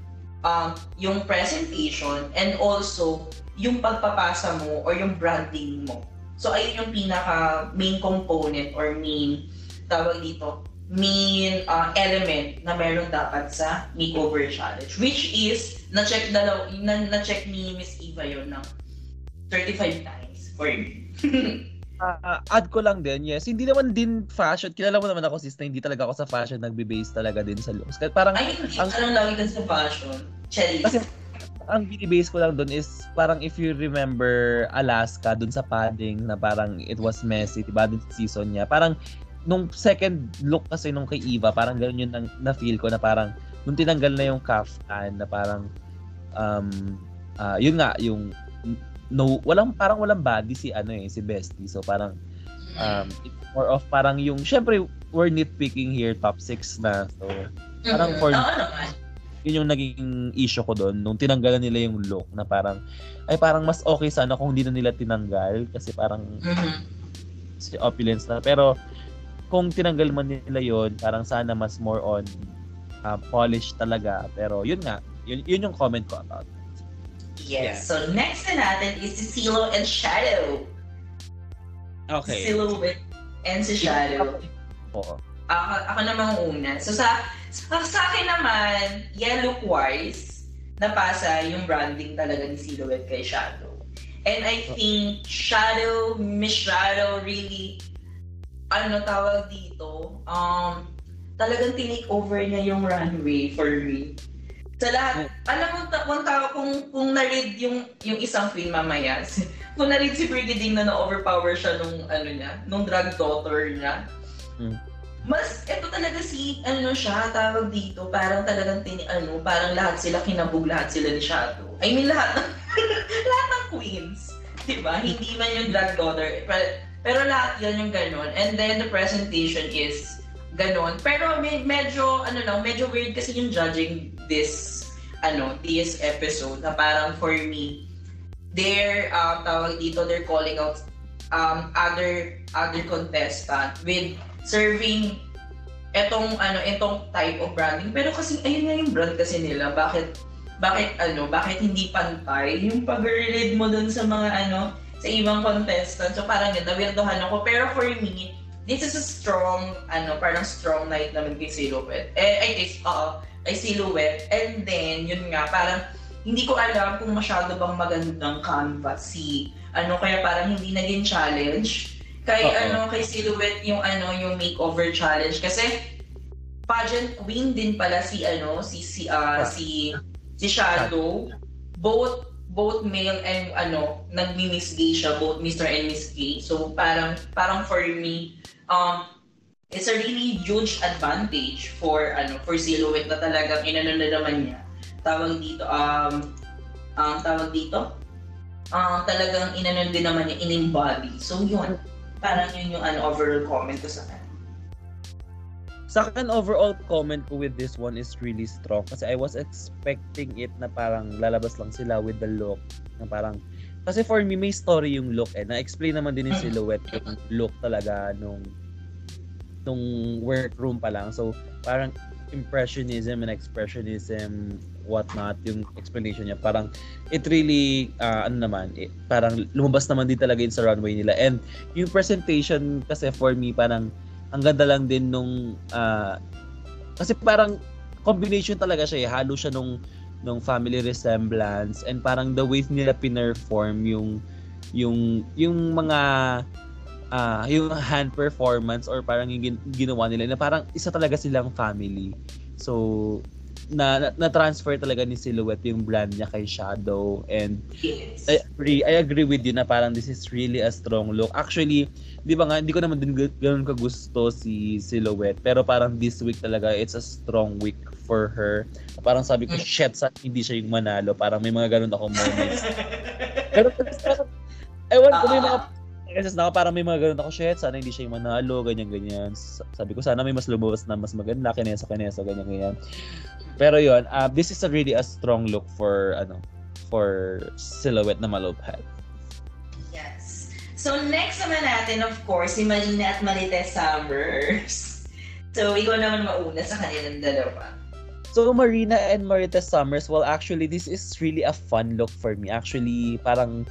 um, yung presentation and also yung pagpapasa mo or yung branding mo. So ayun yung pinaka main component or main tawag dito main uh, element na meron dapat sa makeover challenge which is na-check dalaw na, na-check ni Miss Eva yon ng 35 times for me. Ah, add ko lang din, yes. Hindi naman din fashion. Kilala mo naman ako, sis, na hindi talaga ako sa fashion nagbe-base talaga din sa looks. Kaya parang Ay. Ang- Anong lagi dun sa fashion? Cherries. Kasi- ang binibase ko lang doon is parang if you remember Alaska dun sa padding na parang it was messy, diba? Dun sa season niya. Parang nung second look kasi nung kay Eva, parang ganun yun ang- na-feel ko na parang nung tinanggal na yung kaftan na parang um ah, yun nga yung no walang parang walang body si ano eh si Bestie. So parang um it's more of parang yung syempre we're nitpicking here top 6 na. So parang Mhm. for- yun yung naging issue ko doon nung tinanggalan nila yung look na parang ay parang mas okay sana kung hindi na nila tinanggal kasi parang Mhm. si opulence na pero kung tinanggal man nila yon parang sana mas more on uh, polish talaga pero yun nga yun, yun yung comment ko about Yes. So next na natin is si Silo and Shadow. Okay. Silhouette and si Shadow. Oo. Ako, ako naman ang una. So sa, sa, sa akin naman, yeah, look-wise, napasa yung branding talaga ni Silhouette kay Shadow. And I think Shadow, Miss Shadow really, ano tawag dito, um, talagang tinake over niya yung runway for me. Sa lahat, alam mo, ta- kung, ta- kung, kung na-read yung, yung isang film mamaya, kung na-read si Pretty Ding na na-overpower siya nung, ano niya, nung drug daughter niya, Hmm. mas, eto talaga si, ano siya, tawag dito, parang talagang, tini, ano, parang lahat sila kinabog, lahat sila ni Shadow. I mean, lahat ng, lahat ng queens. Diba? Hindi man yung drug daughter, pero, pero lahat yan yung ganon. And then, the presentation is ganon. Pero med- medyo, ano lang, medyo weird kasi yung judging this, ano, this episode, na parang for me, they're, um, tawag dito, they're calling out um, other other contestant with serving etong ano etong type of branding. Pero kasi ayun nga yung brand kasi nila. Bakit bakit ano bakit hindi pantay? Yung pag-relate mo dun sa mga ano sa ibang contestant so parang yun nawirdohan ako. Pero for me this is a strong ano parang strong night naman kay Silhouette eh ay kay oo kay Silhouette. And then yun nga parang hindi ko alam kung masyado bang magandang canvas si ano kaya parang hindi naging challenge. Kay Oo. ano kay Silhouette yung ano yung makeover challenge. Kasi pageant queen din pala si ano si si ah, si si Shadow. Both both male and ano nagmi-miss gay siya both Mr. and Miss Gay so parang parang for me um it's a really huge advantage for ano for Silhouette na talagang inano na naman niya. Tawag dito um um tawag dito? Um talagang inano din naman niya in-embody. So yun. Parang yun yung ano overall comment ko sa kanya Sa akin, overall comment ko with this one is really strong kasi I was expecting it na parang lalabas lang sila with the look na parang kasi for me may story yung look eh. Na-explain naman din yung silhouette yung look talaga nung nung workroom pa lang. So parang impressionism and expressionism whatnot yung explanation niya. Parang it really uh, ano naman eh, parang lumabas naman din talaga yun sa runway nila. And yung presentation kasi for me parang ang ganda lang din nung ah, kasi parang combination talaga siya eh. Halo siya nung nung family resemblance and parang the way nila pinerform yung yung yung mga ah yung hand performance or parang yung gin- ginawa nila na parang isa talaga silang family. So na, na transfer talaga ni Silhouette yung brand niya kay Shadow and yes I agree, I agree with you na parang this is really a strong look. Actually, di ba nga, hindi ko naman din g- ganun kagusto si Silhouette. Pero parang this week talaga, it's a strong week for her. Parang sabi ko, Mm. shit, sa hindi siya yung manalo. Parang may mga ganun ako moments. Pero ewan ko, may mga kasi na parang may mga ganun ako, shit, sana hindi siya yung manalo, ganyan-ganyan. Sabi ko, sana may mas lumabas na mas maganda, kinesa, kinesa, ganyan-ganyan. Pero yun, uh, this is a really a strong look for, ano, for silhouette na malupad. So next naman natin, of course, si Malina at Marites Summers. So ikaw naman mauna sa kanilang dalawa. So Marina and Marites Summers, well actually this is really a fun look for me. Actually, parang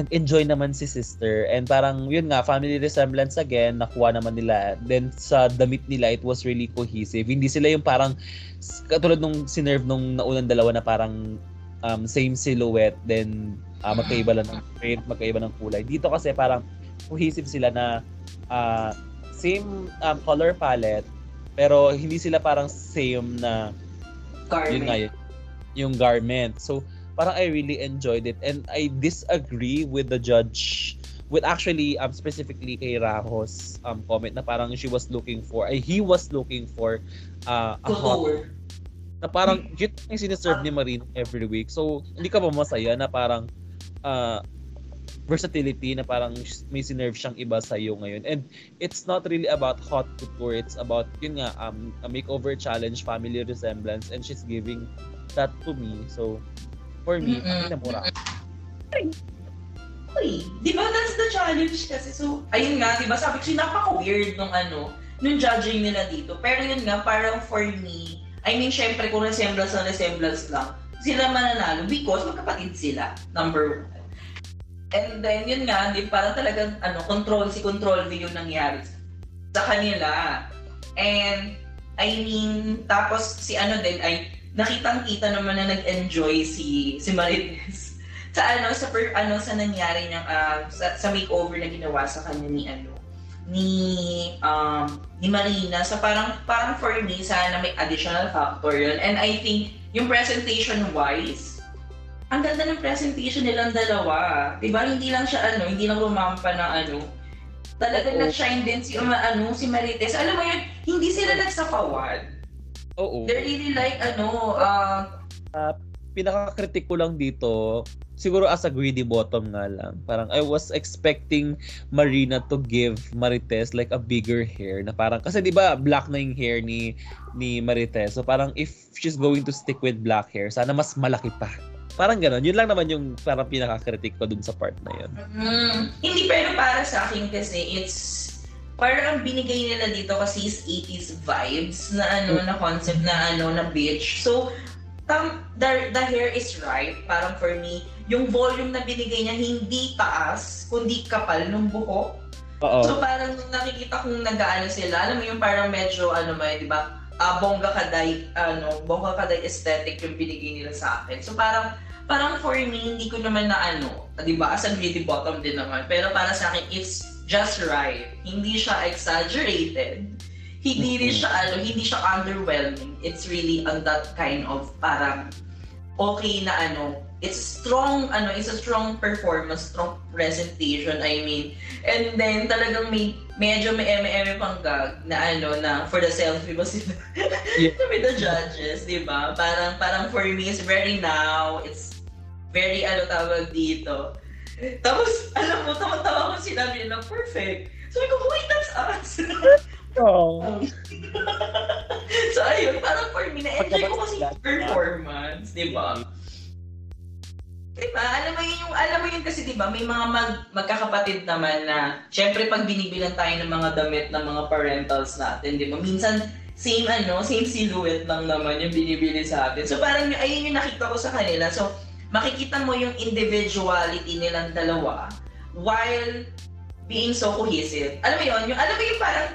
nag-enjoy naman si sister and parang yun nga family resemblance again nakuha naman nila then sa damit nila it was really cohesive hindi sila yung parang katulad nung sinerve nung naunang dalawa na parang um, same silhouette then uh, magkaiba lang ng print magkaiba ng kulay dito kasi parang cohesive sila na ah, same um, color palette pero hindi sila parang same na yun nga Garment. yun, yung garment. So, parang I really enjoyed it and I disagree with the judge with actually um specifically kay Rahos um comment na parang she was looking for ay he was looking for uh, a hot na parang yun yung siniserve ni Marino every week. So, hindi ka ba masaya na parang uh, versatility na parang may sinerve siyang iba sa iyo ngayon. And it's not really about hot couture. It's about, yun nga, um, a makeover challenge, family resemblance, and she's giving that to me. So, for me, Mm-mm. mm mura. Uy, di ba that's the challenge kasi. So, ayun nga, di ba sabi ko, napaka-weird nung ano, nung judging nila dito. Pero yun nga, parang for me, I mean, syempre, kung resemblance na resemblance lang, sila mananalo because magkapatid sila, number one. And then, yun nga, di para talagang ano, control, si control V yung nangyari sa kanila. And, I mean, tapos si ano din ay nakitang-kita naman na nag-enjoy si si Marites sa ano sa per, ano sa nangyari niyang uh, sa, sa makeover na ginawa sa kanya ni ano ni um ni Marina so parang parang for me sana may additional factor yun and I think yung presentation wise ang ganda ng presentation nilang dalawa. 'Di ba? Hindi lang siya ano, hindi lang rumampa ng ano. Talagang nag-shine din si uma, ano, si Marites. Alam mo yun, hindi sila nagsapawad. Oo. They're really like ano, uh, Pinaka-critic ko lang dito, siguro as a greedy bottom nga lang. Parang I was expecting Marina to give Marites like a bigger hair na parang kasi 'di ba black na yung hair ni ni Marites. So parang if she's going to stick with black hair, sana mas malaki pa. Parang gano'n. Yun lang naman yung parang pinaka-critic ko dun sa part na yun. mm, hindi pero para sa akin kasi it's parang ang binigay nila dito kasi is 80s vibes na ano na concept na ano na beach. So tam, the, the hair is right parang for me yung volume na binigay niya hindi taas kundi kapal ng buhok. Oo. So parang nung nakikita kong nag-ano sila, alam mo yung parang medyo ano may, 'di ba? Ah, bongga kaday, ano, bongga kaday aesthetic yung binigay nila sa akin. So parang parang for me hindi ko naman na ano, 'di ba? As a beauty bottom din naman. Pero para sa akin it's just right. Hindi siya exaggerated. Hindi rin siya ano, hindi siya underwhelming. It's really on that kind of parang okay na ano, it's strong ano it's a strong performance strong presentation I mean. And then talagang may medyo may eme pang gag na ano na for the selfie ba? Sila Yeah. with the judges di ba? Parang parang for me it's very now it's very ano tawag dito. Tapos alam mo tawa-tawa ko sinabi nila perfect. Sabi ko wait that's us. Oh. so ayun parang for me na-enjoy ko kasi performance di ba Diba? Alam mo yun yung, alam mo yun kasi diba, may mga mag, magkakapatid naman na, syempre pag binibilan tayo ng mga damit ng mga parentals natin, diba? Minsan, same ano, same silhouette lang naman yung binibili sa atin. So parang yun, ayun yung nakita ko sa kanila. So, makikita mo yung individuality nilang dalawa while being so cohesive. Alam mo yun, yung, alam mo yung parang,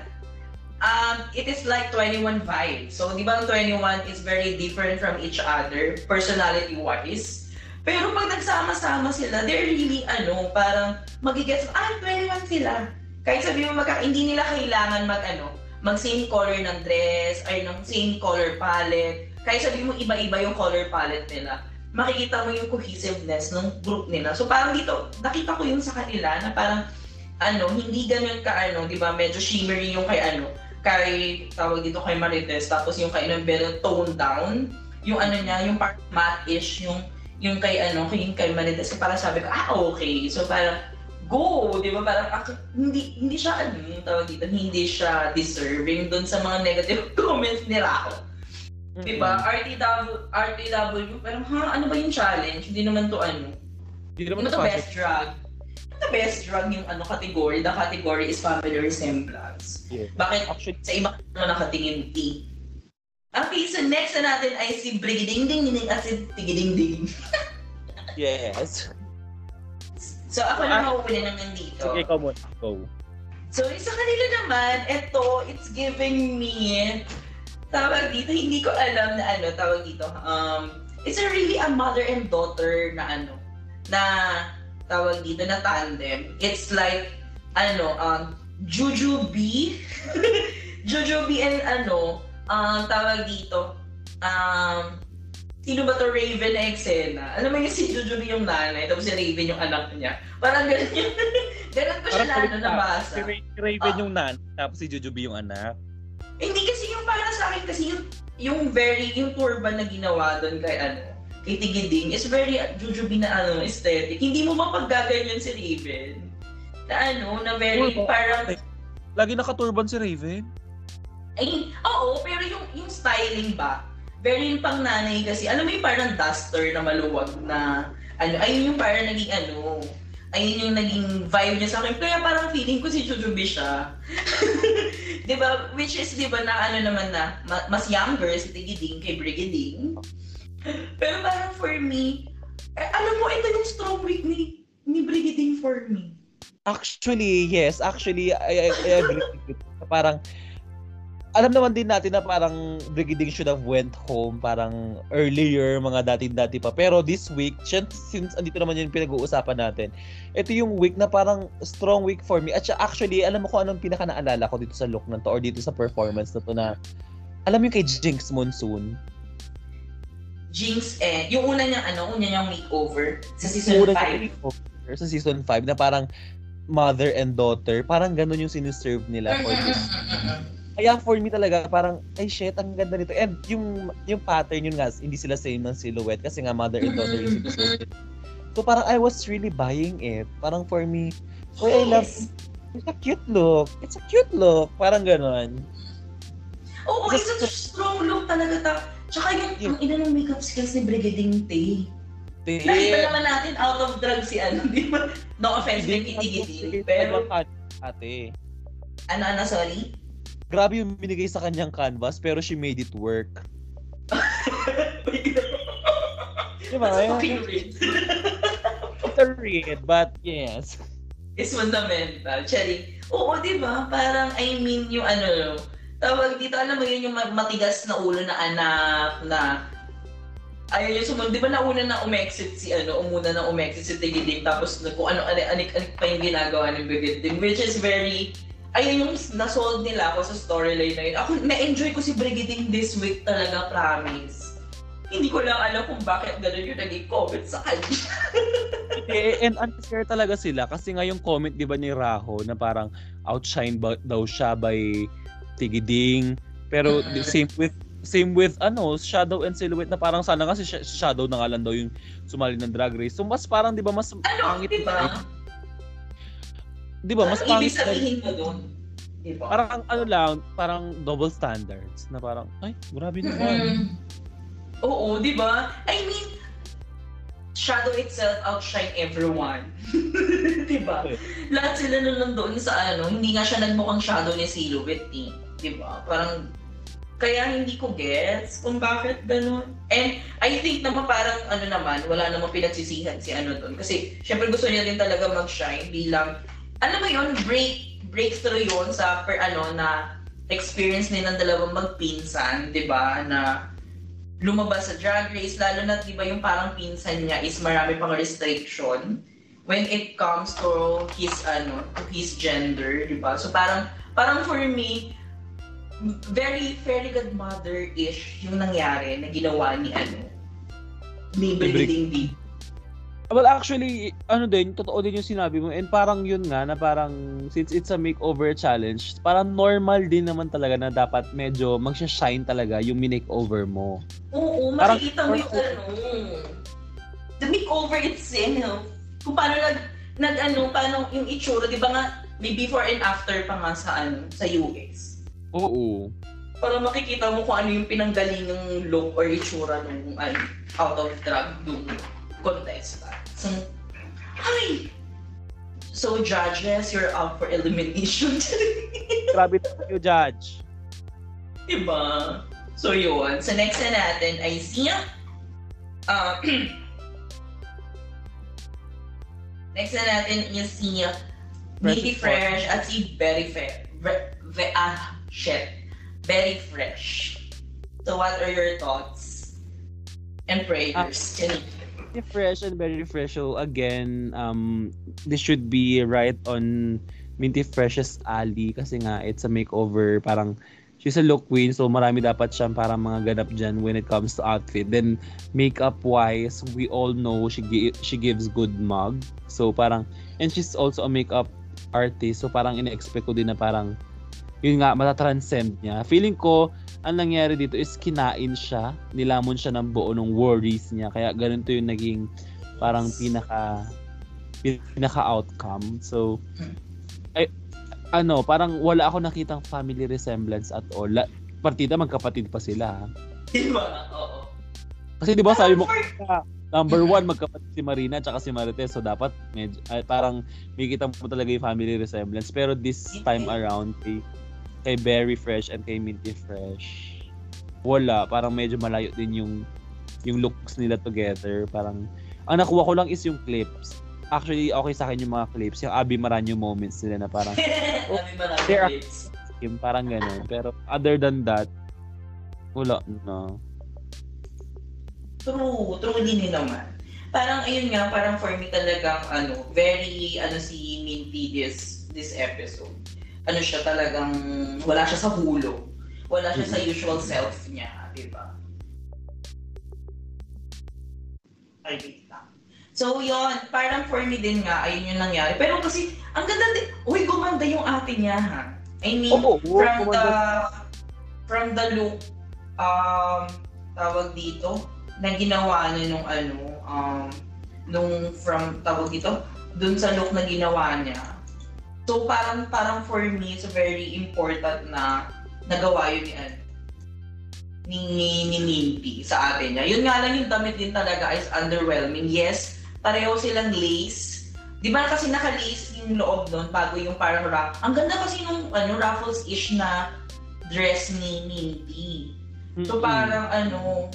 um, it is like 21 vibe. So, di ba ang 21 is very different from each other, personality-wise. Pero pag nagsama-sama sila, they're really, ano, parang magigets, ah, 21 sila. Kahit sabi mo, magka, hindi nila kailangan mag, ano, mag same color ng dress, ay ng same color palette. Kahit sabi mo, iba-iba yung color palette nila. Makikita mo yung cohesiveness ng group nila. So parang dito, nakita ko yun sa kanila na parang, ano, hindi ganun ka, ano, di ba, medyo shimmery yung kay, ano, kay, tawag dito kay Marites, tapos yung kay, pero toned down. Yung ano niya, yung part matte-ish, yung yung kay ano, kay yung kay Marites, para sabi ko, ah, okay. So parang, go, di ba? Parang, ako, hindi, hindi siya, ano, yung tawag dito, hindi siya deserving dun sa mga negative comments ni Rako. Di ba? RTW, RTW, parang, ha, ano ba yung challenge? Hindi naman to ano. Hindi naman Ano to best drug? Ano to best drug yung ano category? The category is family resemblance. Yeah. Bakit Actually, sa iba naman nakatingin T? Okay, so next na natin ay si Brigiding Ding Ding at si Tigiding Ding. yes. So ako na mauuna naman dito. Sige, ikaw muna. Go. So sa kanila naman, ito, it's giving me, tawag dito, hindi ko alam na ano, tawag dito, um, it's a really a mother and daughter na ano, na tawag dito, na tandem. It's like, ano, um, Juju B, Juju B and ano, um, tawag dito, um, sino ba to Raven na eksena? Alam mo yung si Juju B yung nanay, tapos si Raven yung anak niya. Parang ganun yung, ganun ko siya na ano, nabasa. Si Ra- si Raven yung nan, tapos si Jujubi yung anak. Hindi kasi yung para sa akin kasi yung yung very yung turban na ginawa doon kay ano kay Tigiding is very jujubin na ano aesthetic. Hindi mo mapaggaganyan si Raven. Na ano, na very Turban. parang Lagi nakaturban si Raven. Ay oo, pero yung yung styling ba? Very yung pang nanay kasi. Alam mo yung parang duster na maluwag na ano, ayun yung parang naging ano, ayun yung naging vibe niya sa akin. Kaya parang feeling ko si Jujubi siya. 'Di ba? Which is 'di ba na ano naman na ma- mas younger si Tigiding kay Brigading. Pero parang for me, eh, alam mo, ito yung strong week ni, ni Brigading for me. Actually, yes. Actually, I, I, I agree. Parang, alam naman din natin na parang Brigading should have went home parang earlier, mga dati-dati pa. Pero this week, since, since andito naman yung pinag-uusapan natin, ito yung week na parang strong week for me. At siya, actually, alam mo kung anong pinaka-naalala ko dito sa look na to or dito sa performance na to na alam mo yung kay Jinx Monsoon? Jinx eh, yung una niyang ano, una niyang makeover sa season Una 5. niya makeover Sa season 5 na parang mother and daughter. Parang ganun yung sinuserve nila for this Kaya for me talaga, parang, ay shit, ang ganda nito. And yung, yung pattern yun nga, hindi sila same ng silhouette kasi nga mother and daughter yung sinuserve. So parang I was really buying it. Parang for me, oh, I love, it's a cute look. It's a cute look. Parang ganon. Oo, Just- it's a strong look talaga. Ta. Tsaka yung, Yeah. ang ina ng makeup skills ni Brigading Tay. Nakita Eh, naman natin out of drug si ano, di ba? No offense, may kitigiti. Pero, ate. ano, ano, sorry? Grabe yung binigay sa kanyang canvas pero she made it work. Diba? That's fucking real. It's a read, but yes. It's fundamental. Cherry. Oo, di ba? Parang, I mean, yung ano, tawag dito, alam mo yun, yung ma- matigas na ulo na anak na ayaw yung sumunod. Di ba nauna na umexit si ano, umuna na umexit si Tigiding tapos na kung ano, anik, anik, anik pa yung ginagawa ng Brigading, which is very, ayun yung nasold nila ako sa storyline na yun. Ako, na-enjoy ko si Brigading this week talaga, promise. Hindi ko lang alam kung bakit gano'n yung naging comment sa kanya. Eh, and unfair talaga sila kasi nga yung comment 'di ba ni Raho na parang outshine ba, daw siya by Tigiding. Pero Mm. same with same with ano, Shadow and Silhouette na parang sana kasi si Shadow na nga lang daw yung sumali ng drag race. So mas parang 'di ba mas Ano, pangit di ba? 'Di ba mas Ano ibig pangit sabihin mo doon? Di ba? parang ang ano lang, parang double standards na parang ay, grabe naman. Mm. Oo, di ba? I mean, Shadow itself outshine everyone. di ba? Lahat sila na nandoon sa ano, hindi nga siya nagmukhang shadow ni Silhouette eh. Di ba? Parang, kaya hindi ko gets kung bakit ganun. And I think naman parang ano naman, wala namang pinagsisihan si ano doon. Kasi syempre gusto niya din talaga mag-shine bilang, alam mo yun, break, breakthrough yun sa per ano na experience nilang dalawang magpinsan, di ba? Na lumabas sa drag race, lalo na di ba yung parang pinsan niya is marami pang restriction when it comes to his ano, to his gender, di ba? So parang parang for me very very good mother-ish yung nangyari na ginawa ni ano ni Brigading D. Well, actually, ano din, totoo din yung sinabi mo. And parang yun nga, na parang, since it's a makeover challenge, parang normal din naman talaga na dapat medyo magsha-shine talaga yung minake-over mo. Oo, Parang- makikita mo yung ano, the makeover itself. Kung paano nag, nag ano, paano yung itsura, di ba nga, may before and after pa nga sa ano, sa US. Oo. Para makikita mo kung ano yung pinanggalingang look or itsura nung ano, out of drag nung contestant. So, hi! So, judges, you're out for elimination. Today. Grabe you judge. Diba? So yun. So next na natin ay si uh, Next na natin is si Beauty Fresh at si Very Fair. Ve, ah, shit. Very Fresh. So what are your thoughts and prayers? Very fresh and very fresh. So again, um, this should be right on Minty Fresh's alley kasi nga it's a makeover. Parang she's a look queen so marami dapat siyang parang mga ganap dyan when it comes to outfit. Then makeup wise, we all know she gi- she gives good mug. So parang and she's also a makeup artist. So parang ina-expect ko din na parang yun nga matatranscend niya. Feeling ko ang nangyari dito is kinain siya, nilamon siya ng buo ng worries niya. Kaya ganun to yung naging parang pinaka pinaka outcome. So ay ano, parang wala ako nakitang family resemblance at all. La, partida magkapatid pa sila. Diba? Oo. Kasi 'di ba sabi mo number one magkapatid si Marina at si Marites. So dapat medyo ay, parang makikita mo talaga yung family resemblance. Pero this time around kay kay Berry Fresh and kay Minty Fresh wala, parang medyo malayo din yung yung looks nila together. Parang, ang nakuha ko lang is yung clips. Actually, okay sa akin yung mga clips. Yung Abby Maranyo moments nila na parang, natin, There are- yung parang ganun. Pero other than that, wala na. True, true din yun naman. Parang ayun nga, parang for me talagang ano, very ano si Minty this this episode. Ano siya talagang wala siya sa hulog. Wala siya sa usual self niya, di ba? Lang. So, yun, parang for me din nga, ayun yung nangyari. Pero kasi, ang ganda din, uy, gumanda yung ate niya, ha? I mean, Oo, from the from the look um tawag dito na ginawa niya nung ano um nung from tawag dito dun sa look na ginawa niya so parang parang for me it's very important na nagawa yun ni ano ni, ni, ni Minty sa atin niya. Yun nga lang yung damit din talaga is underwhelming. Yes, pareho silang lace. Di ba kasi naka-lace yung loob nun bago yung parang wrap. Ang ganda kasi nung ano, ruffles-ish na dress ni Minty. So parang ano,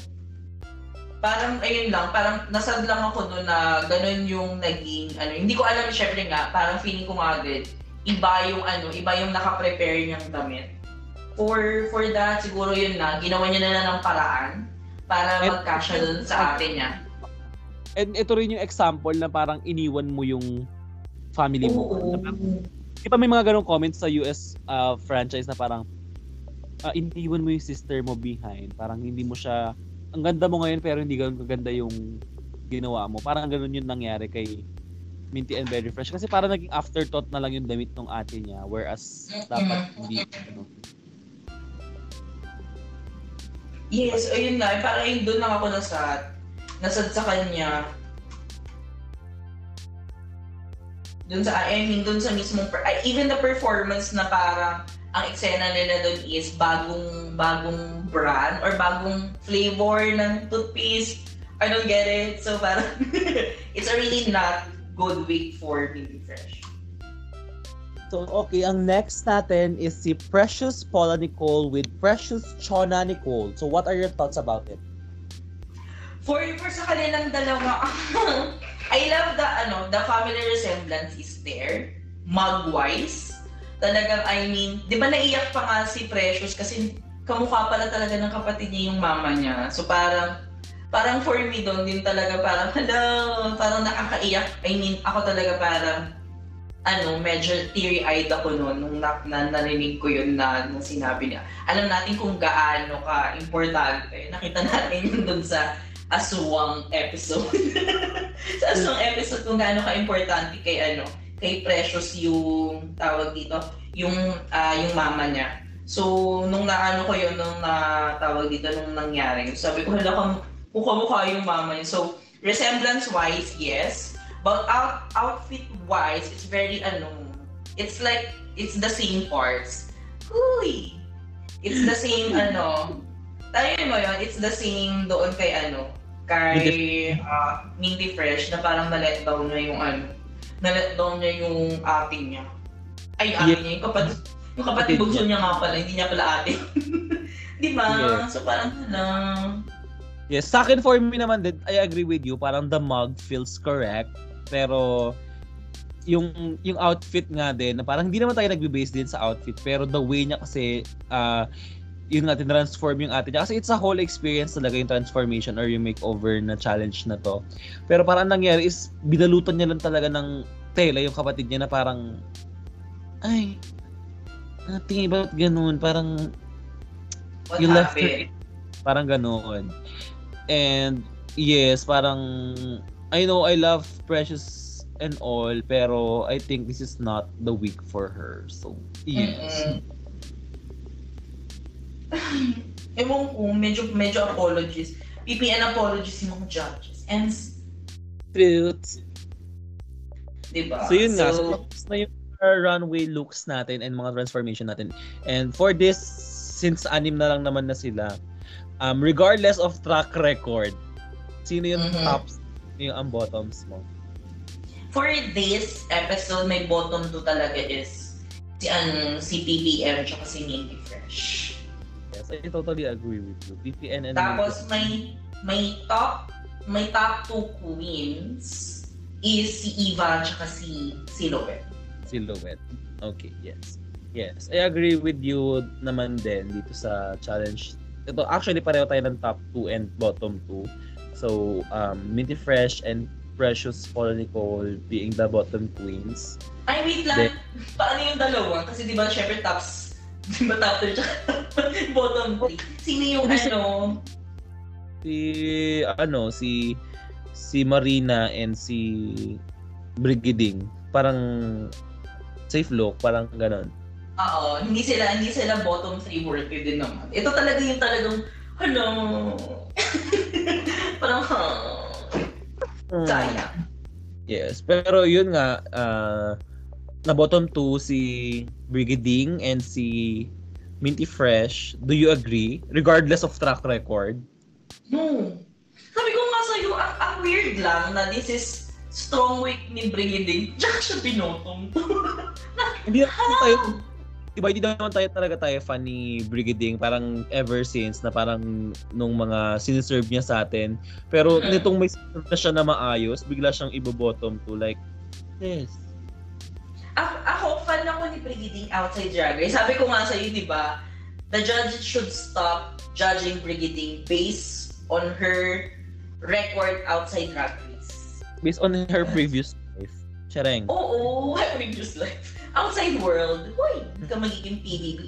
parang ayun lang, parang nasad lang ako doon na ganun yung naging ano, hindi ko alam syempre nga, parang feeling ko nga din, iba yung ano, iba yung naka-prepare niyang damit. For for that, siguro yun na, ginawa niya na lang ng paraan para magkasya doon sa ate niya. And ito rin yung example na parang iniwan mo yung family mo. Oo. Di ba may mga ganong comments sa US uh, franchise na parang uh, iniwan mo yung sister mo behind. Parang hindi mo siya, ang ganda mo ngayon pero hindi ganun kaganda yung ginawa mo. Parang ganun yung nangyari kay Minty and Very Fresh. Kasi parang naging afterthought na lang yung damit ng ate niya. Whereas dapat hindi. Ano. Yes, ayun nga, parang yun doon lang ako nasad. Nasad sa kanya. Doon sa, I mean, doon sa mismong, per- ay, even the performance na parang ang eksena nila doon is bagong, bagong brand or bagong flavor ng toothpaste. I don't get it. So parang, it's really not good week for Baby Fresh. So, okay, ang next natin is si Precious Paula Nicole with Precious Chona Nicole. So, what are your thoughts about it? For for sa kanilang dalawa, I love the ano, the family resemblance is there. Mug-wise. Talagang, I mean, di ba naiyak pa nga si Precious kasi kamukha pala talaga ng kapatid niya yung mama niya. So parang, parang for me doon din talaga parang, hello, parang nakakaiyak. I mean, ako talaga parang, ano, medyo teary-eyed ako noon nung na, na, narinig ko yun na, na sinabi niya. Alam natin kung gaano ka importante. Nakita natin yun doon sa aswang episode. sa aswang episode kung gaano ka-importante kay ano, kay Precious yung tawag dito, yung ah, yung mama niya. So, nung naano ko yun, nung na tawag dito, nung nangyari, sabi ko, hala, mukha-mukha yung mama niya. So, resemblance-wise, yes. But out, outfit-wise, it's very, ano, it's like, it's the same parts. Uy! It's the same, ano, tayo mo yun, it's the same doon kay, ano, kay uh, Minty Fresh na parang na-let down niya yung, ano, na-let down niya yung ate niya. Ay, ate Yeah. niya, yung kapatid, yung kapatid Kapatid bugso niya nga pala, hindi niya pala ate. Di ba? Yeah. So parang, ano, Yes, sa akin for me naman din, I agree with you. Parang the mug feels correct. Pero yung yung outfit nga din, na parang hindi naman tayo nagbe-base din sa outfit, pero the way niya kasi uh, yun nga, transform yung ate niya. Kasi it's a whole experience talaga yung transformation or yung makeover na challenge na to. Pero parang ang nangyari is, binalutan niya lang talaga ng tela yung kapatid niya na parang, ay, ate, ba't ganun? Parang, what You left happened? Parang ganoon. And yes, parang I know I love Precious and all, pero I think this is not the week for her. So, yes. Mm-mm. Ewan ko, medyo, medyo apologies. PPN apologies yung mga judges. And, Truth. diba? So yun nga, so, tapos na yung runway looks natin and mga transformation natin. And for this, since anim na lang naman na sila, um, regardless of track record, sino yung Mhm. tops, sino yung ang bottoms mo? For this episode, may bottom 2 talaga is si, ano, si PPM tsaka si Minty Fresh. Yes, I totally agree with you. BPN and Tapos may may top, may top two queens is si Eva at si Silhouette. Silhouette. Okay, yes. Yes, I agree with you naman din dito sa challenge. Ito, actually, pareho tayo ng top 2 and bottom 2. So, um, Minty Fresh and Precious Paul Nicole being the bottom queens. Ay, wait lang. Paano yung dalawa? Kasi di ba, syempre, tops, di ba top 2 tsaka bottom 3? Sino yung Hindi si- ano? Si, ano, si, si Marina and si Brigading. Parang safe look, parang ganon. Oo, hindi sila, hindi sila bottom 3 worthy din naman. Ito talaga yung talagang, ano, parang, ha, sayang. Yes, pero yun nga, ah, na bottom 2 si Brigading and si Minty Fresh. Do you agree? Regardless of track record? No. Sabi ko nga sa'yo, ang, ang weird lang na this is strong week ni Brigading. Tsaka siya pinotong. Hindi naman tayo, diba, hindi naman tayo talaga tayo fan ni Brigading parang ever since na parang nung mga siniserve niya sa atin. Pero Mhm. nitong may serve na siya na maayos, bigla siyang ibo-bottom to like, yes. ako, ako, fan ako ni Brigading outside Drag Race. Sabi ko nga sa'yo, di ba, the judges should stop judging Brigading based on her record outside Drag Race. Based on her previous life. Chareng. Oo, my previous life. Outside world, huy, hindi ka magiging PBB.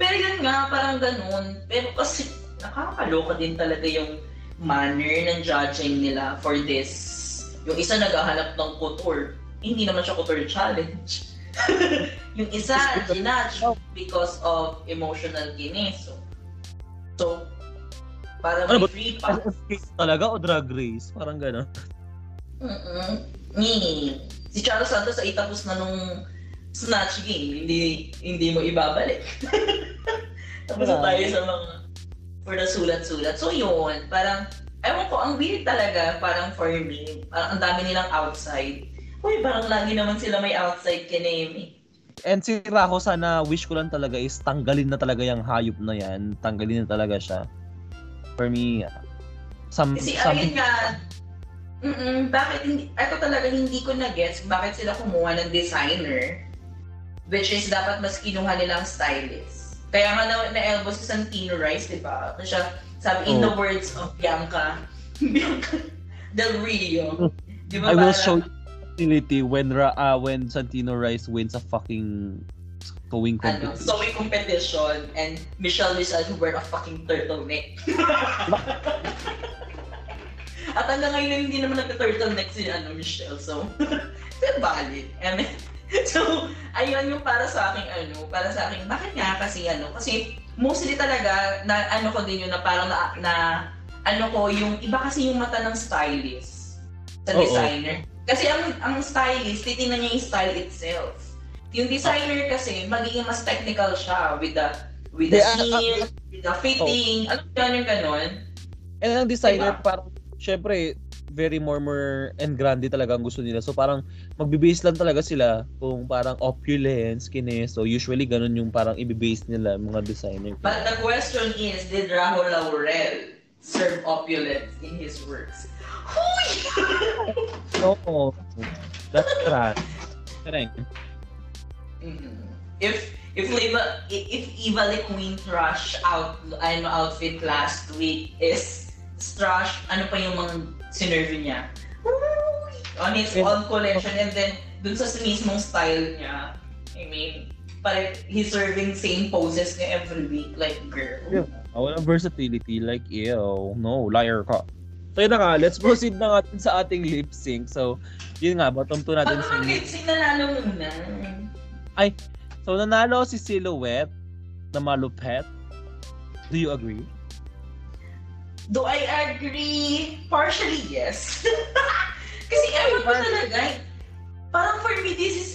Pero yun nga, parang ganun. Pero kasi nakakaloka din talaga yung manner ng judging nila for this. Yung isa naghahanap ng couture, hindi naman siya couture challenge. yung isa, ginudge because of emotional kinis. So, so parang Ano may free pass. Talaga o drag race? Parang gano'n. Mm-mm. Ni, si Charo Santos ay tapos na nung snatch game, hindi hindi mo ibabalik. tapos na tayo sa mga for the sulat-sulat. So yun, parang, ewan ko, ang weird talaga, parang for me, parang ang dami nilang outside. Uy, parang lagi naman sila may outside kinemi. And si Raho, sana wish ko lang talaga is tanggalin na talaga yung hayop na yan. Tanggalin na talaga siya. For me, some, Kasi something ayun nga, mm bakit hindi, ito talaga hindi ko na-gets bakit sila kumuha ng designer which is dapat mas kinuha nilang stylist. Kaya nga na, na-elbow si Santino Rice, di ba? Kasi siya, sabi, in Oh. the words of Bianca, Bianca Del Rio, di ba I will show you utility when Ra, uh, when Santino Rice wins a fucking sewing ano, competition. sewing competition and Michelle Rizal who wear a fucking turtleneck. At hanggang ngayon hindi naman nagka-turtleneck si ano, Michelle. So, it's valid. And so, ayun yung para sa akin ano, para sa akin, bakit nga kasi ano, kasi mostly talaga na ano ko din yun na parang na, na ano ko, yung iba kasi yung mata ng stylist sa Oo. designer. Kasi ang ang stylist, titingnan niya yung style itself. Yung designer kasi, magiging mas technical siya with the with the Yeah, ah, seam, with the fitting, alam mo yun yung ganon. And ang designer Diba? parang syempre very murmur and grande talaga ang gusto nila. So parang magbe-base lang talaga sila kung parang opulence, kine. So usually ganun yung parang i-base nila mga designer. But the question is, did Rahul Laurel serve opulence in his works? Huy! Oo. That's right. Correct. Mhm. If if Eva if Eva the Queen trash out ano outfit last week is trash ano pa yung mga sinerve niya on its Yeah. own collection and then dun sa mismong style niya I mean parang he's serving same poses niya every week like girl Yeah. Oh, walang versatility. Like, ew. No, liar ka. So yun na nga, let's proceed na nga dun sa ating lip sync. So, yun nga, bottom 2 natin Ano si bakit sinanalo muna? So, nanalo si Silhouette na malupet. Do you agree? Do I agree? Partially, yes. Kasi ewan ko talaga, eh. parang for me, this is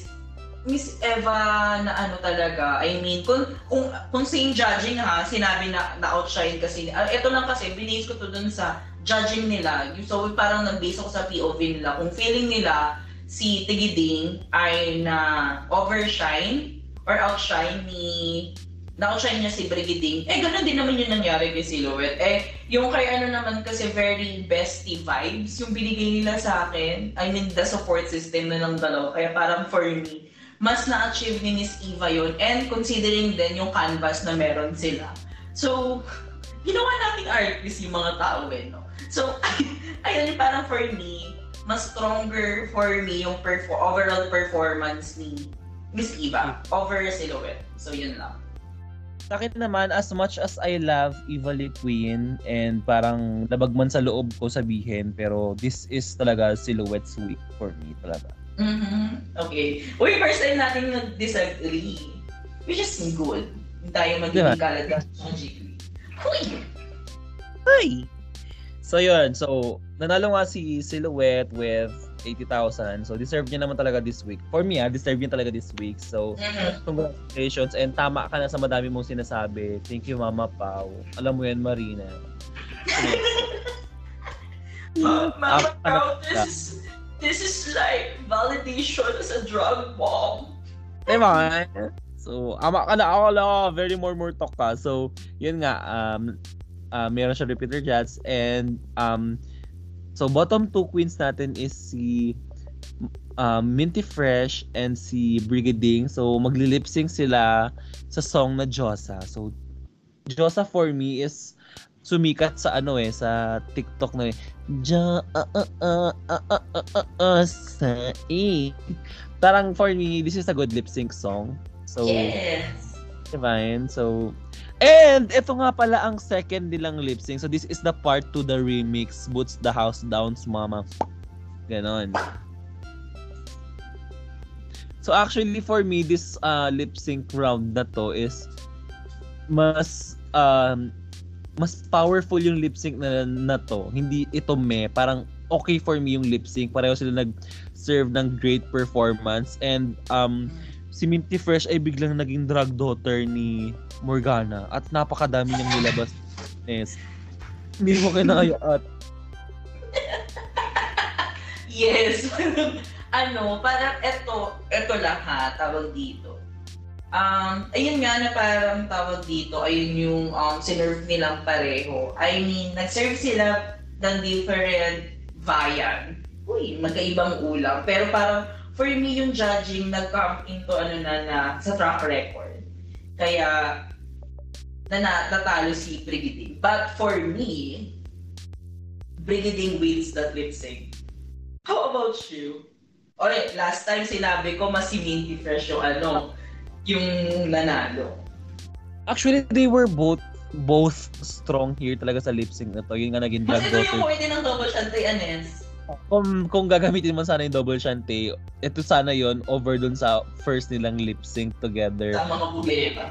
Miss Eva na ano talaga. I mean, kung kung, kung same judging ha, sinabi na na-outshine kasi. Uh, ito lang kasi, binase ko to dun sa judging nila. So, parang nag-base ako sa POV nila. Kung feeling nila si Tigiding ay na overshine or outshine ni na-outshine niya si Brigading. Eh, ganun din naman yung nangyari kay Silhouette. Eh, yung kay ano naman kasi very bestie vibes, yung binigay nila sa akin, I mean, the support system na ng dalawa. Kaya parang for me, mas na-achieve ni Miss Eva yun. And considering din yung canvas na meron sila. So, ginawa nating artist yung mga tao eh, no? So, ayun, parang for me, mas stronger for me yung perfor- overall performance ni Miss Eva over Silhouette. So, yun lang. Sa akin naman, as much as I love Eva Lee Queen and parang labagman sa loob ko sabihin, pero this is talaga Silhouette's week for me talaga. Mhm. Okay. Uy, first time natin nag-disagree. Which is good. Hindi tayo magiging Diba? kalagagagically. Uy! Hi! So yun, so nanalo nga si Silhouette with 80,000. So deserve niya naman talaga this week. For me, ah, deserve niya talaga this week. So Mhm. congratulations and tama ka na sa madami mong sinasabi. Thank you Mama Pau. Alam mo yan Marina. Ma- Mama Ah, Pao, ano- this is, this is like validation as a drug bomb. Diba? So, ama ka na ako na very more more talk ka. So, yun nga, um, uh, meron siya repeater jets and um, So bottom two queens natin is si uh, Minty Fresh and si Brigading. So maglilipsing sila sa song na Josa. So Josa for me is sumikat sa ano eh sa TikTok na eh. Ja ah, ah, ah, sa Tarang for me this is a good lip sync song. So Yes. Divine. So and ito nga pala ang second nilang lip sync. So, this is the part to the remix, Boots the House Downs Mama. Ganon. So, actually, for me, this uh, lip sync round na to is mas um, mas powerful yung lip sync na, na to. Hindi ito me. Parang okay for me yung lip sync. Pareho sila nag-serve ng great performance. And um, si Minty Fresh ay biglang naging drag daughter ni Morgana at napakadami niyang nilabas. Yes. Hindi mo kinaya at Yes. ano, parang eto, eto lang ha, tawag dito. Um, ayun nga na parang tawag dito, ayun yung um, sinerve nilang pareho. I mean, nag-serve sila ng different viand. Uy, magkaibang ulam. Pero parang, for me, yung judging nag-come into ano na, na sa track record. Kaya, na, na natalo si Brigading. But for me, Brigading wins that lip sync. How about you? Alright, last time sinabi ko mas si Minty Fresh yung ano, yung nanalo. actually they were both both strong here talaga sa lip sync na to. Yun nga naging drag Mas ito yung pwede ng double shantay, Anes. Kung, kung gagamitin mo sana yung double shante, ito sana yon over dun sa first nilang lip sync together. Sa mga problema.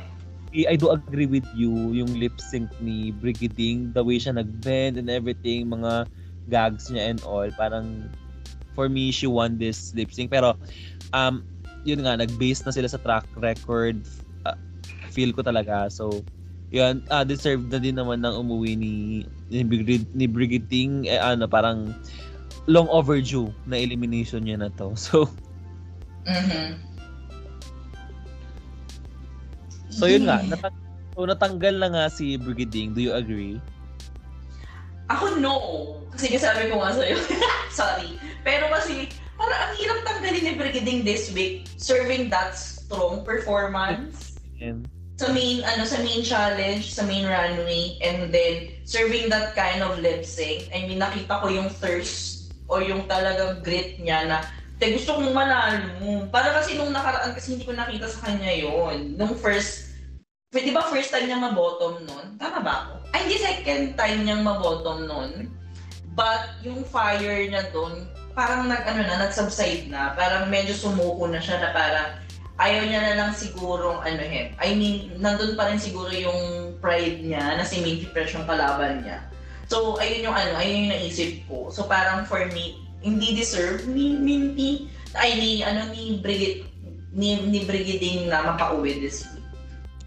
I do agree with you, yung lip sync ni Brigading, the way siya nag-bend and everything, mga gags niya and all, parang for me, she won this lip sync. Pero, um, yun nga, nag-base na sila sa track record, uh, feel ko talaga. So, yun, uh, deserved na din naman ng umuwi ni ni, Brigid, ni Brigading, eh, ano, parang long overdue na elimination niya na to. So, Mhm. So yun nga, natang- so, natanggal na nga si Brigading. Do you agree? Ako no. Kasi sabi ko nga sa'yo. Sorry. Pero kasi, parang ang hirap tanggalin ni Brigading this week. Serving that strong performance. And, sa main ano sa main challenge, sa main runway and then serving that kind of lip sync. I mean nakita ko yung thirst o yung talagang grit niya na te gusto kong manalo. Para kasi nung nakaraan kasi hindi ko nakita sa kanya yon. Nung first Di ba first time niya mabottom nun? Tama ba ako? Ay, hindi second time niyang mabottom nun. But yung fire niya doon, parang nag, ano na, nag-subside na. Parang medyo sumuko na siya na parang ayaw niya na lang sigurong ano eh. I mean, nandun pa rin siguro yung pride niya na si Minty Fresh yung kalaban niya. So, ayun yung ano, ayun yung naisip ko. So, parang for me, hindi deserve ni Minty, ay ni, ano, ni Brigid, ni, ni Brigading na makauwi this.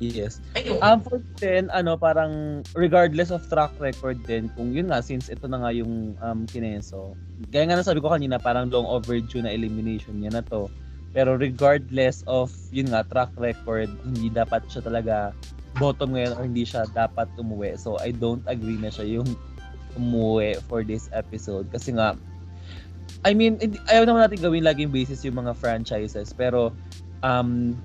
Yes. Ayun. Um, for then, ano, parang regardless of track record din, kung yun nga, since ito na nga yung um, kineso, gaya nga nasabi ko kanina, parang long overdue na elimination niya na to. Pero regardless of, yun nga, track record, hindi dapat siya talaga bottom ngayon or hindi siya dapat umuwi. So, I don't agree na siya yung umuwi for this episode. Kasi nga, I mean, ayaw naman natin gawin laging basis yung mga franchises. Pero, um,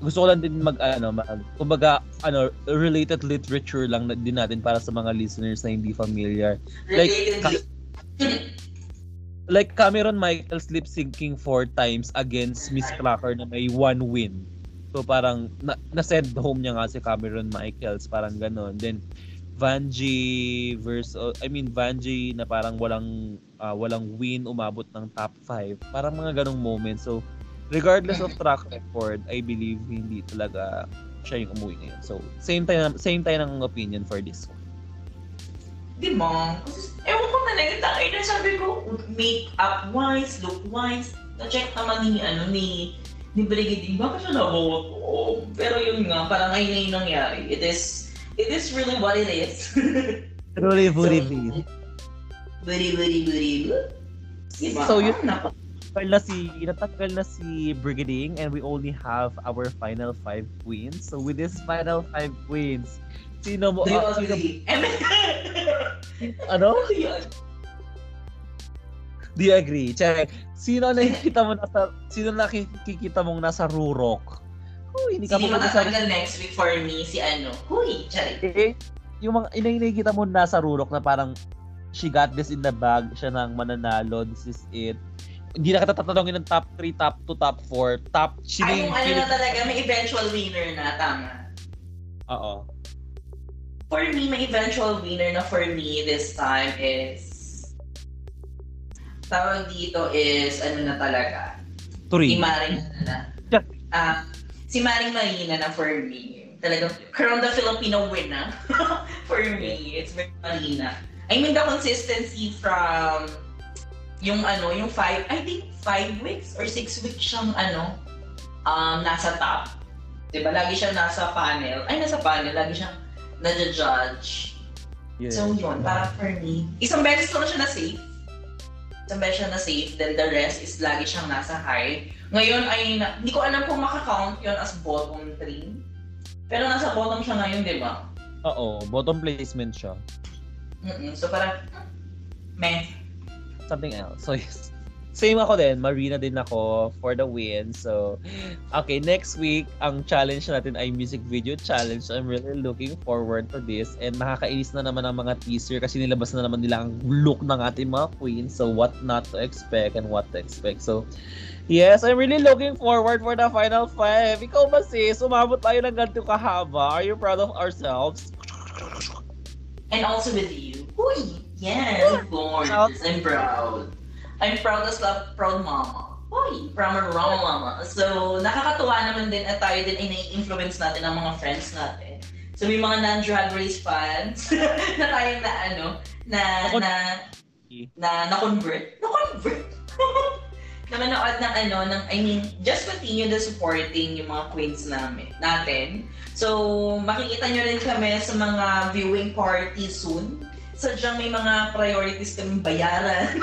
gusto ko lang din mag ano mag, kumbaga ano related literature lang na, din natin para sa mga listeners na hindi familiar. Like, Relatedly. Like Cameron Michaels lip syncing four times against Miss Cracker na may one win. So parang na, na-send home niya nga si Cameron Michaels, parang ganun. Then Vanji versus I mean Vanji na parang walang ah, walang win umabot ng top 5. Parang mga ganong moments. So regardless of track record, I believe hindi talaga siya yung umuwi ngayon. So same tayo same tayo ng opinion for this one. Di ba? Ewan ko na lang, tayo na sabi ko, make-up wise, look wise, na-check naman ni, ano, ni, ni Brigading, bakit siya nabuot ko? Pero yun nga, parang ayun na yung nangyari. It is, it is really what it is. Truly booty, Booty, booty, booty. Diba? So, yun- Napa- Natanggal na si natanggal na si Brigading and we only have our final five queens. So with this final five queens, sino mo ah, sino, ano? ano? Do you agree? Check. Sino nakikita mo nasa sino nakikita mong nasa Rurok? Uy, hindi ka Sino mo sa next week for me si ano? Huy, charit. eh, yung mga inay nakikita mo nasa Rurok na parang she got this in the bag, siya nang mananalo, this is it. Hindi na kita tatanungin ng top 3, top 2, top 4, top Ay, yung ano na talaga, may eventual winner na, tama. Oo. For me, may eventual winner na for me this time is tawag dito is ano na talaga si 3. Maring na Yeah. ah si Maring Marina na for me talagang crown the Filipino winner for me it's Marina I mean the consistency from yung ano yung five I think five weeks or six weeks siyang ano um nasa top diba lagi siya nasa panel ay nasa panel lagi siyang nadja-judge Yes. So yun, para for me, isang beses lang siya na safe. Isang beses siya na safe, then the rest is lagi siyang nasa high. Ngayon ay, na, hindi ko alam kung makakount yun as bottom 3. Pero nasa bottom siya ngayon, di ba? Oo, bottom placement siya. Mm-mm. So parang, meh. Something else. So. Same ako din. Marina din ako for the win. So, okay, next week, ang challenge natin ay music video challenge. I'm really looking forward to this. And makakainis na naman ang mga teaser kasi nilabas na naman nila ang look ng ating mga queens. So, what not to expect and what to expect. So, yes, I'm really looking forward for the final five. Ikaw ba sis? Umabot tayo ng ganito kahaba. Are you proud of ourselves? And also with you. Uy! Yes, of course. I'm proud. I'm proud as a proud mama. Uy, proud of Rama mama. So, nakakatuwa naman din at tayo din ay nai-influence natin ng mga friends natin. So, may mga non-drag race fans na tayo na ano, na, Ako- na, na, na-convert. Na-convert. na manood ng ano, ng, I mean, just continue the supporting yung mga queens namin, natin. So, makikita nyo rin kami sa mga viewing party soon. Sadyang may mga priorities kaming bayaran.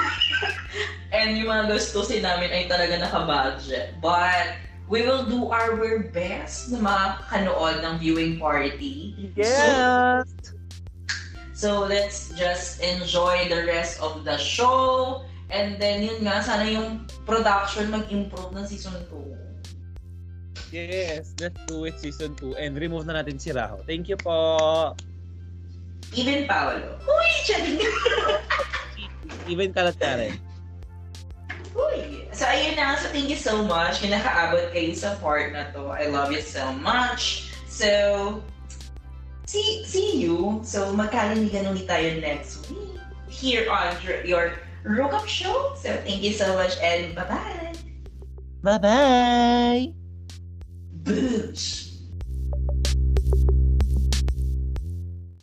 And yung mga gustusin namin ay talaga naka-budget. But, we will do our best na makakanood ng viewing party. Yes! So, let's just enjoy the rest of the show. And then, yun nga, sana yung production mag-improve ng season 2. Yes, let's do it season 2 and remove na natin si Raho. Thank you po. Even Paolo. Uy, charing! Even kalat ka rin. Uy! So, ayun na. So, thank you so much. Kung nakaabot kayo sa part na to. I love you so much. So, see, see you. So, magkalinigan ulit tayo next week here on your- Rook Up Show. So, thank you so much and bye-bye! Bye-bye! Boosh!